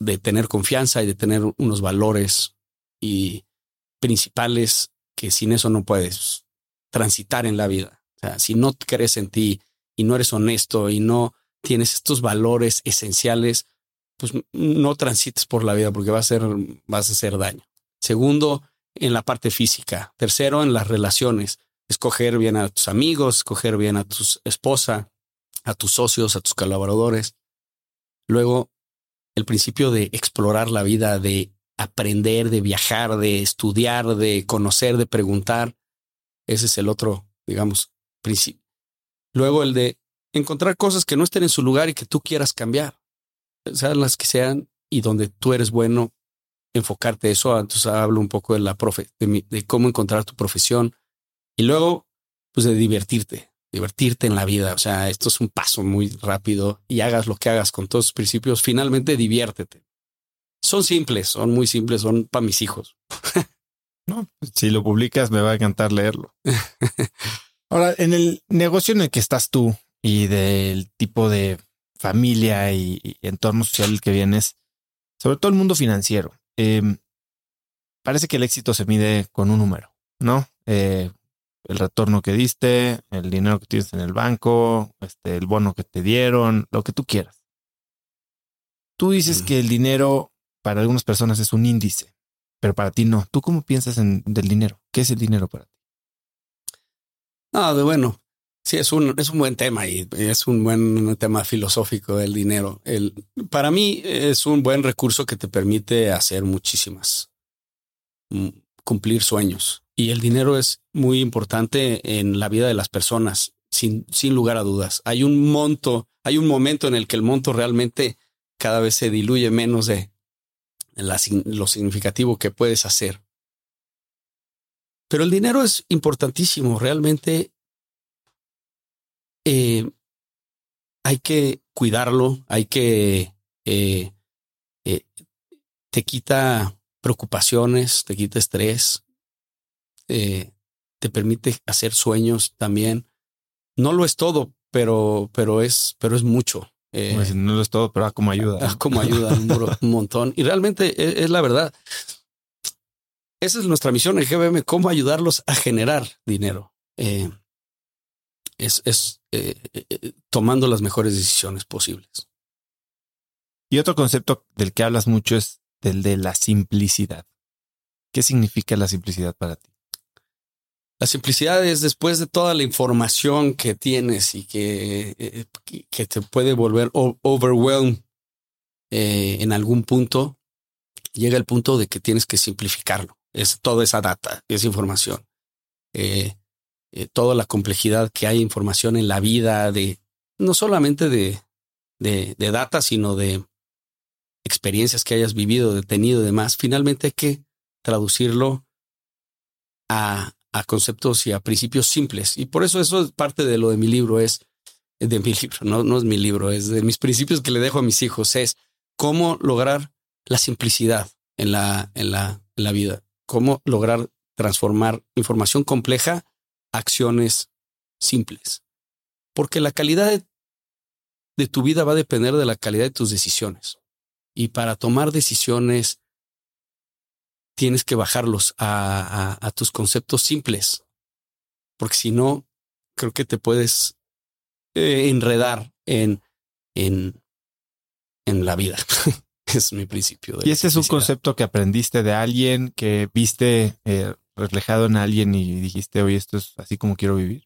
de tener confianza y de tener unos valores y principales que sin eso no puedes transitar en la vida. O sea, si no crees en ti y no eres honesto y no tienes estos valores esenciales, pues no transites por la vida porque va a ser, vas a hacer daño. Segundo, en la parte física. Tercero, en las relaciones. Escoger bien a tus amigos, escoger bien a tu esposa, a tus socios, a tus colaboradores. Luego, el principio de explorar la vida, de aprender, de viajar, de estudiar, de conocer, de preguntar. Ese es el otro, digamos, principio. Luego el de encontrar cosas que no estén en su lugar y que tú quieras cambiar, sean las que sean y donde tú eres bueno, enfocarte eso. Entonces hablo un poco de la profe, de, mi, de cómo encontrar tu profesión y luego, pues de divertirte, divertirte en la vida. O sea, esto es un paso muy rápido y hagas lo que hagas con todos tus principios. Finalmente, diviértete. Son simples, son muy simples, son para mis hijos. (laughs) no, si lo publicas, me va a encantar leerlo. (laughs) Ahora, en el negocio en el que estás tú y del tipo de familia y, y entorno social que vienes, sobre todo el mundo financiero, eh, parece que el éxito se mide con un número, ¿no? Eh, el retorno que diste, el dinero que tienes en el banco, este, el bono que te dieron, lo que tú quieras. Tú dices mm. que el dinero para algunas personas es un índice, pero para ti no. ¿Tú cómo piensas en, del dinero? ¿Qué es el dinero para ti? Ah, de bueno. Sí, es un, es un buen tema y es un buen tema filosófico el dinero. El, para mí es un buen recurso que te permite hacer muchísimas, mm, cumplir sueños. Y el dinero es muy importante en la vida de las personas, sin, sin lugar a dudas. Hay un monto, hay un momento en el que el monto realmente cada vez se diluye menos de lo significativo que puedes hacer. Pero el dinero es importantísimo, realmente eh, hay que cuidarlo, hay que... Eh, eh, te quita preocupaciones, te quita estrés, eh, te permite hacer sueños también. No lo es todo, pero, pero, es, pero es mucho. Eh, pues no lo es todo, pero como ayuda. Ah, como ayuda un, un, montón. Y realmente es, es, la verdad. Esa es nuestra misión en GBM, cómo ayudarlos a generar dinero. Eh, es es eh, tomando las mejores decisiones posibles. Y otro concepto del que hablas mucho es del de la simplicidad. ¿Qué significa la simplicidad para ti? La simplicidad es después de toda la información que tienes y que, eh, que te puede volver overwhelmed eh, en algún punto, llega el punto de que tienes que simplificarlo. Es toda esa data, esa información. Eh, toda la complejidad que hay información en la vida de no solamente de, de, de data, sino de experiencias que hayas vivido, detenido y demás. Finalmente hay que traducirlo a, a conceptos y a principios simples. Y por eso eso es parte de lo de mi libro, es de mi (laughs) libro, no, no es mi libro, es de mis principios que le dejo a mis hijos, es cómo lograr la simplicidad en la, en la, en la vida, cómo lograr transformar información compleja a acciones simples. Porque la calidad de, de tu vida va a depender de la calidad de tus decisiones. Y para tomar decisiones tienes que bajarlos a, a, a tus conceptos simples, porque si no, creo que te puedes eh, enredar en, en, en la vida. (laughs) es mi principio. y ese es un concepto que aprendiste de alguien, que viste eh, reflejado en alguien y dijiste, oye, esto es así como quiero vivir.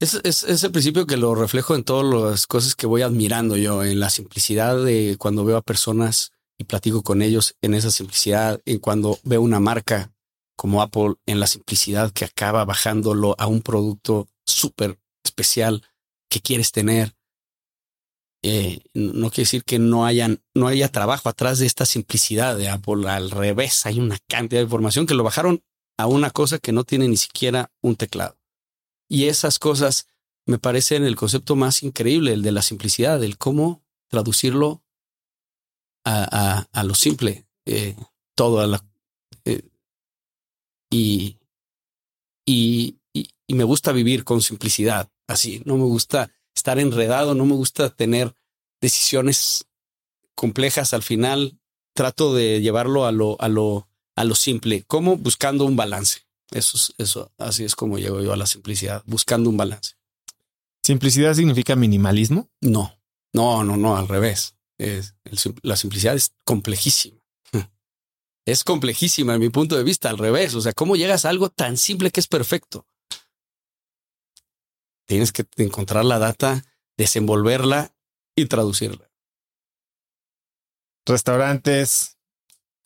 Es, es, es, el principio que lo reflejo en todas las cosas que voy admirando yo, en la simplicidad de cuando veo a personas y platico con ellos en esa simplicidad. Y cuando veo una marca como Apple en la simplicidad que acaba bajándolo a un producto súper especial que quieres tener. Eh, no quiere decir que no hayan, no haya trabajo atrás de esta simplicidad de Apple. Al revés, hay una cantidad de información que lo bajaron a una cosa que no tiene ni siquiera un teclado. Y esas cosas me parecen el concepto más increíble, el de la simplicidad, el cómo traducirlo a, a, a lo simple, eh, todo a la, eh, y, y, y, y, me gusta vivir con simplicidad, así, no me gusta estar enredado, no me gusta tener decisiones complejas al final, trato de llevarlo a lo, a lo, a lo simple, como buscando un balance. Eso es, eso, así es como llego yo a la simplicidad, buscando un balance. ¿Simplicidad significa minimalismo? No, no, no, no, al revés la simplicidad es complejísima. Es complejísima en mi punto de vista, al revés. O sea, ¿cómo llegas a algo tan simple que es perfecto? Tienes que encontrar la data, desenvolverla y traducirla. Restaurantes,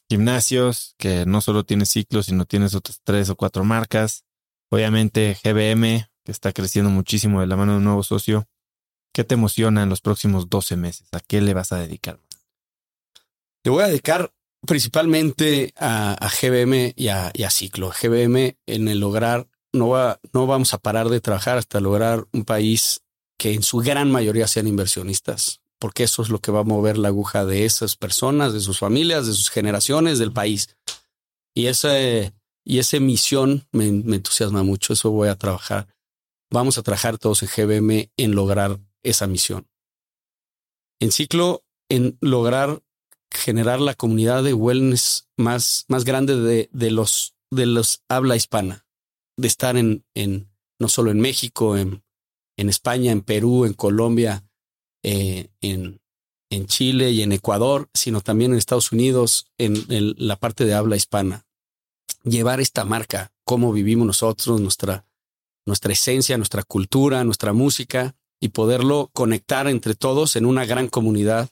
gimnasios, que no solo tienes ciclos, sino tienes otras tres o cuatro marcas. Obviamente GBM, que está creciendo muchísimo de la mano de un nuevo socio. ¿Qué te emociona en los próximos 12 meses? ¿A qué le vas a dedicar? Te voy a dedicar principalmente a, GBM y a, Ciclo. GBM en el lograr, no, va, no vamos a parar de trabajar hasta lograr un país que en su gran mayoría sean inversionistas, porque eso es lo que va a mover la aguja de esas personas, de sus familias, de sus generaciones, del país. Y esa, y misión me, me entusiasma mucho, eso voy a trabajar. Vamos a trabajar todos en GBM en lograr esa misión. En ciclo, en lograr generar la comunidad de wellness más, más grande de, de los de los habla hispana, de estar en, en no solo en México, en, en España, en Perú, en Colombia, eh, en, en Chile y en Ecuador, sino también en Estados Unidos, en, en la parte de habla hispana. Llevar esta marca, cómo vivimos nosotros, nuestra, nuestra esencia, nuestra cultura, nuestra música, y poderlo conectar entre todos en una gran comunidad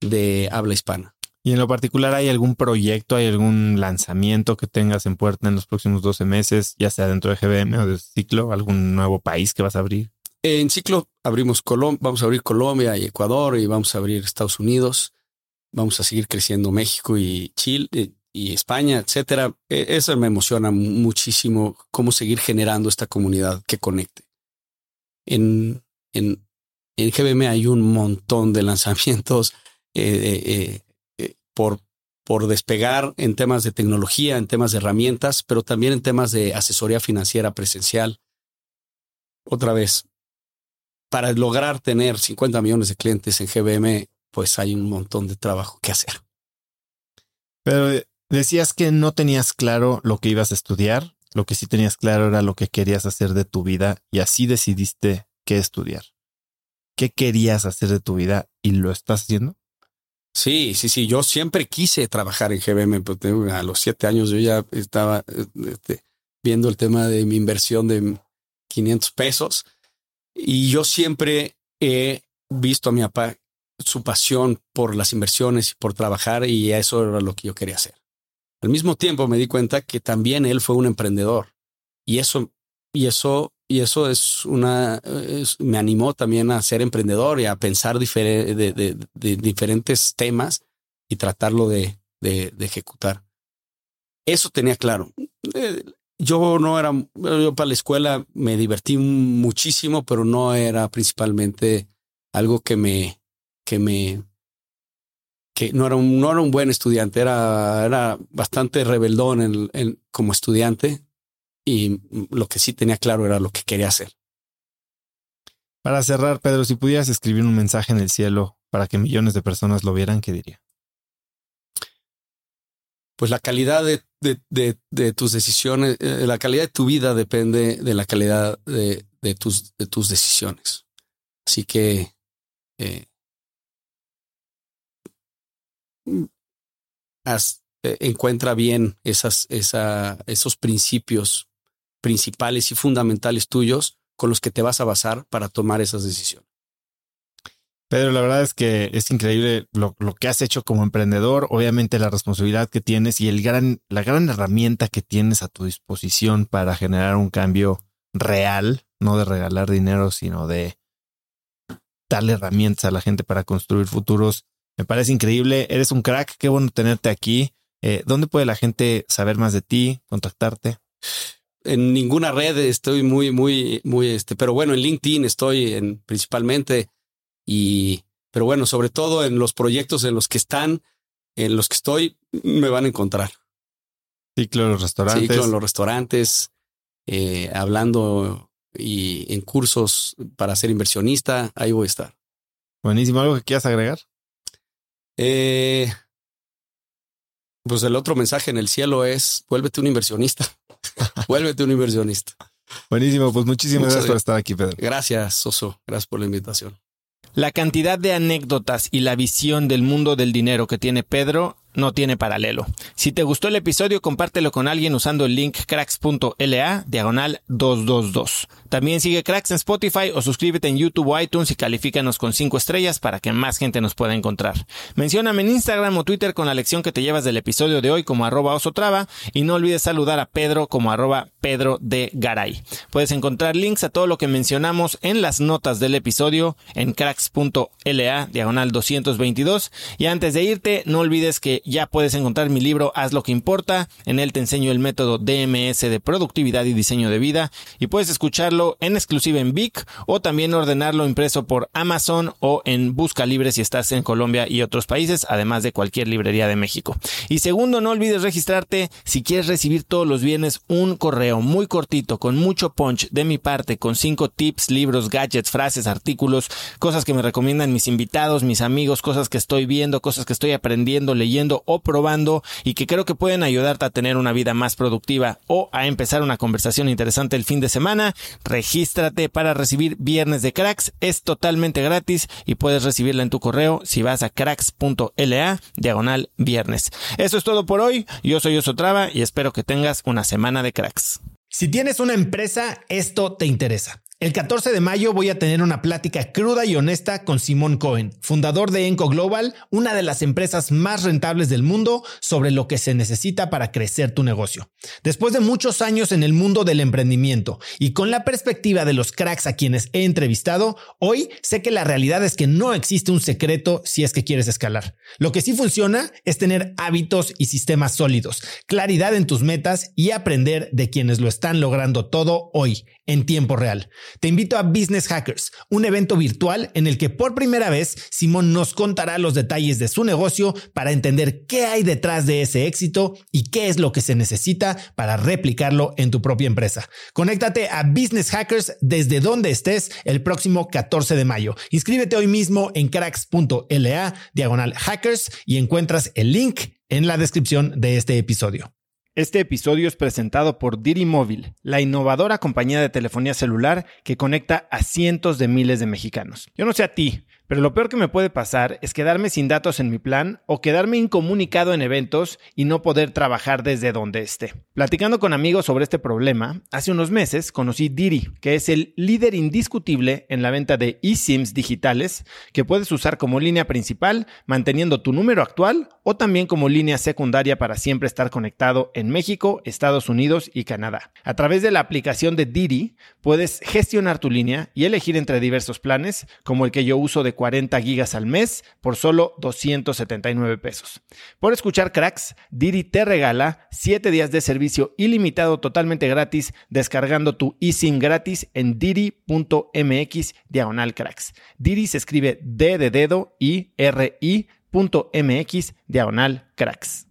de habla hispana. Y en lo particular, ¿hay algún proyecto, hay algún lanzamiento que tengas en puerta en los próximos 12 meses, ya sea dentro de GBM o de Ciclo, algún nuevo país que vas a abrir? En Ciclo abrimos Colombia, vamos a abrir Colombia y Ecuador y vamos a abrir Estados Unidos. Vamos a seguir creciendo México y Chile y España, etcétera. Eso me emociona muchísimo, cómo seguir generando esta comunidad que conecte. En en, en GBM hay un montón de lanzamientos eh, eh, eh, por, por despegar en temas de tecnología, en temas de herramientas, pero también en temas de asesoría financiera presencial. Otra vez, para lograr tener 50 millones de clientes en GBM, pues hay un montón de trabajo que hacer. Pero decías que no tenías claro lo que ibas a estudiar, lo que sí tenías claro era lo que querías hacer de tu vida y así decidiste qué estudiar. ¿Qué querías hacer de tu vida y lo estás haciendo? Sí, sí, sí. Yo siempre quise trabajar en GBM. A los siete años yo ya estaba este, viendo el tema de mi inversión de 500 pesos. Y yo siempre he visto a mi papá su pasión por las inversiones y por trabajar y eso era lo que yo quería hacer. Al mismo tiempo me di cuenta que también él fue un emprendedor y eso y eso y eso es una me animó también a ser emprendedor y a pensar de, diferentes temas y tratarlo de, ejecutar. Eso tenía claro. Eh, yo no era, yo para la escuela me divertí muchísimo, pero no era principalmente algo que me, que me, no era un, no era un buen estudiante, era, era bastante rebeldón como estudiante y lo que sí tenía claro era lo que quería hacer. Para cerrar, Pedro, si pudieras escribir un mensaje en el cielo para que millones de personas lo vieran, ¿qué diría? Pues la calidad de, de, de, tus decisiones, eh, la calidad de tu vida depende de la calidad de, tus, de tus decisiones. Así que eh, eh, encuentra bien esas, esa, esos principios principales y fundamentales tuyos con los que te vas a basar para tomar esas decisiones. Pedro, la verdad es que es increíble lo, que has hecho como emprendedor, obviamente la responsabilidad que tienes y el gran, la gran herramienta que tienes a tu disposición para generar un cambio real, no de regalar dinero, sino de darle herramientas a la gente para construir futuros. Me parece increíble, eres un crack, qué bueno tenerte aquí. Eh, ¿Dónde puede la gente saber más de ti, contactarte? En ninguna red estoy muy, muy, muy, este, pero bueno, en LinkedIn estoy en, principalmente y, pero bueno, sobre todo en los proyectos en los que están, en los que estoy, me van a encontrar. Ciclo en los restaurantes. Ciclo en los restaurantes, eh, hablando y en cursos para ser inversionista, ahí voy a estar. Buenísimo. ¿Algo que quieras agregar? Eh, pues el otro mensaje en el cielo es vuélvete un inversionista. (laughs) vuélvete un inversionista. Buenísimo. Pues muchísimas gracias por estar aquí, Pedro. Gracias, Soso. Gracias por la invitación. La cantidad de anécdotas y la visión del mundo del dinero que tiene Pedro no tiene paralelo. Si te gustó el episodio, compártelo con alguien usando el link cracks.la diagonal 222. También sigue Cracks en Spotify o suscríbete en YouTube o iTunes y califícanos con 5 estrellas para que más gente nos pueda encontrar. Mencióname en Instagram o Twitter con la lección que te llevas del episodio de hoy como arroba osotrava y no olvides saludar a Pedro como arroba Pedro de Garay. Puedes encontrar links a todo lo que mencionamos en las notas del episodio en cracks.la diagonal 222 y antes de irte no olvides que ya puedes encontrar mi libro Haz lo que importa. En él te enseño el método DMS de productividad y diseño de vida y puedes escucharlo en exclusiva en Vic o también ordenarlo impreso por Amazon o en Busca Libre si estás en Colombia y otros países, además de cualquier librería de México. Y segundo, no olvides registrarte si quieres recibir todos los viernes un correo muy cortito con mucho punch de mi parte con cinco tips, libros, gadgets, frases, artículos, cosas que me recomiendan mis invitados, mis amigos, cosas que estoy viendo, cosas que estoy aprendiendo, leyendo o probando y que creo que pueden ayudarte a tener una vida más productiva o a empezar una conversación interesante el fin de semana, regístrate para recibir Viernes de Cracks. Es totalmente gratis y puedes recibirla en tu correo si vas a cracks.la diagonal viernes. Eso es todo por hoy. Yo soy Osotrava y espero que tengas una semana de cracks. Si tienes una empresa, esto te interesa. El 14 de mayo voy a tener una plática cruda y honesta con Simón Cohen, fundador de Enco Global, una de las empresas más rentables del mundo, sobre lo que se necesita para crecer tu negocio. Después de muchos años en el mundo del emprendimiento y con la perspectiva de los cracks a quienes he entrevistado, hoy sé que la realidad es que no existe un secreto si es que quieres escalar. Lo que sí funciona es tener hábitos y sistemas sólidos, claridad en tus metas y aprender de quienes lo están logrando todo hoy, en tiempo real. Te invito a Business Hackers, un evento virtual en el que por primera vez Simón nos contará los detalles de su negocio para entender qué hay detrás de ese éxito y qué es lo que se necesita para replicarlo en tu propia empresa. Conéctate a Business Hackers desde donde estés el próximo 14 de mayo. Inscríbete hoy mismo en cracks.la diagonal hackers y encuentras el link en la descripción de este episodio. Este episodio es presentado por Diri Móvil, la innovadora compañía de telefonía celular que conecta a cientos de miles de mexicanos. Yo no sé a ti, Pero lo peor que me puede pasar es quedarme sin datos en mi plan o quedarme incomunicado en eventos y no poder trabajar desde donde esté. Platicando con amigos sobre este problema, hace unos meses conocí Diri, que es el líder indiscutible en la venta de eSIMs digitales que puedes usar como línea principal manteniendo tu número actual o también como línea secundaria para siempre estar conectado en México, Estados Unidos y Canadá. A través de la aplicación de Diri puedes gestionar tu línea y elegir entre diversos planes como el que yo uso de 40 gigas al mes por solo 279 pesos. Por escuchar cracks, Diri te regala 7 días de servicio ilimitado totalmente gratis descargando tu eSIM gratis en diri.mx diagonal cracks. Diri se escribe D de dedo y R I.mx diagonal cracks.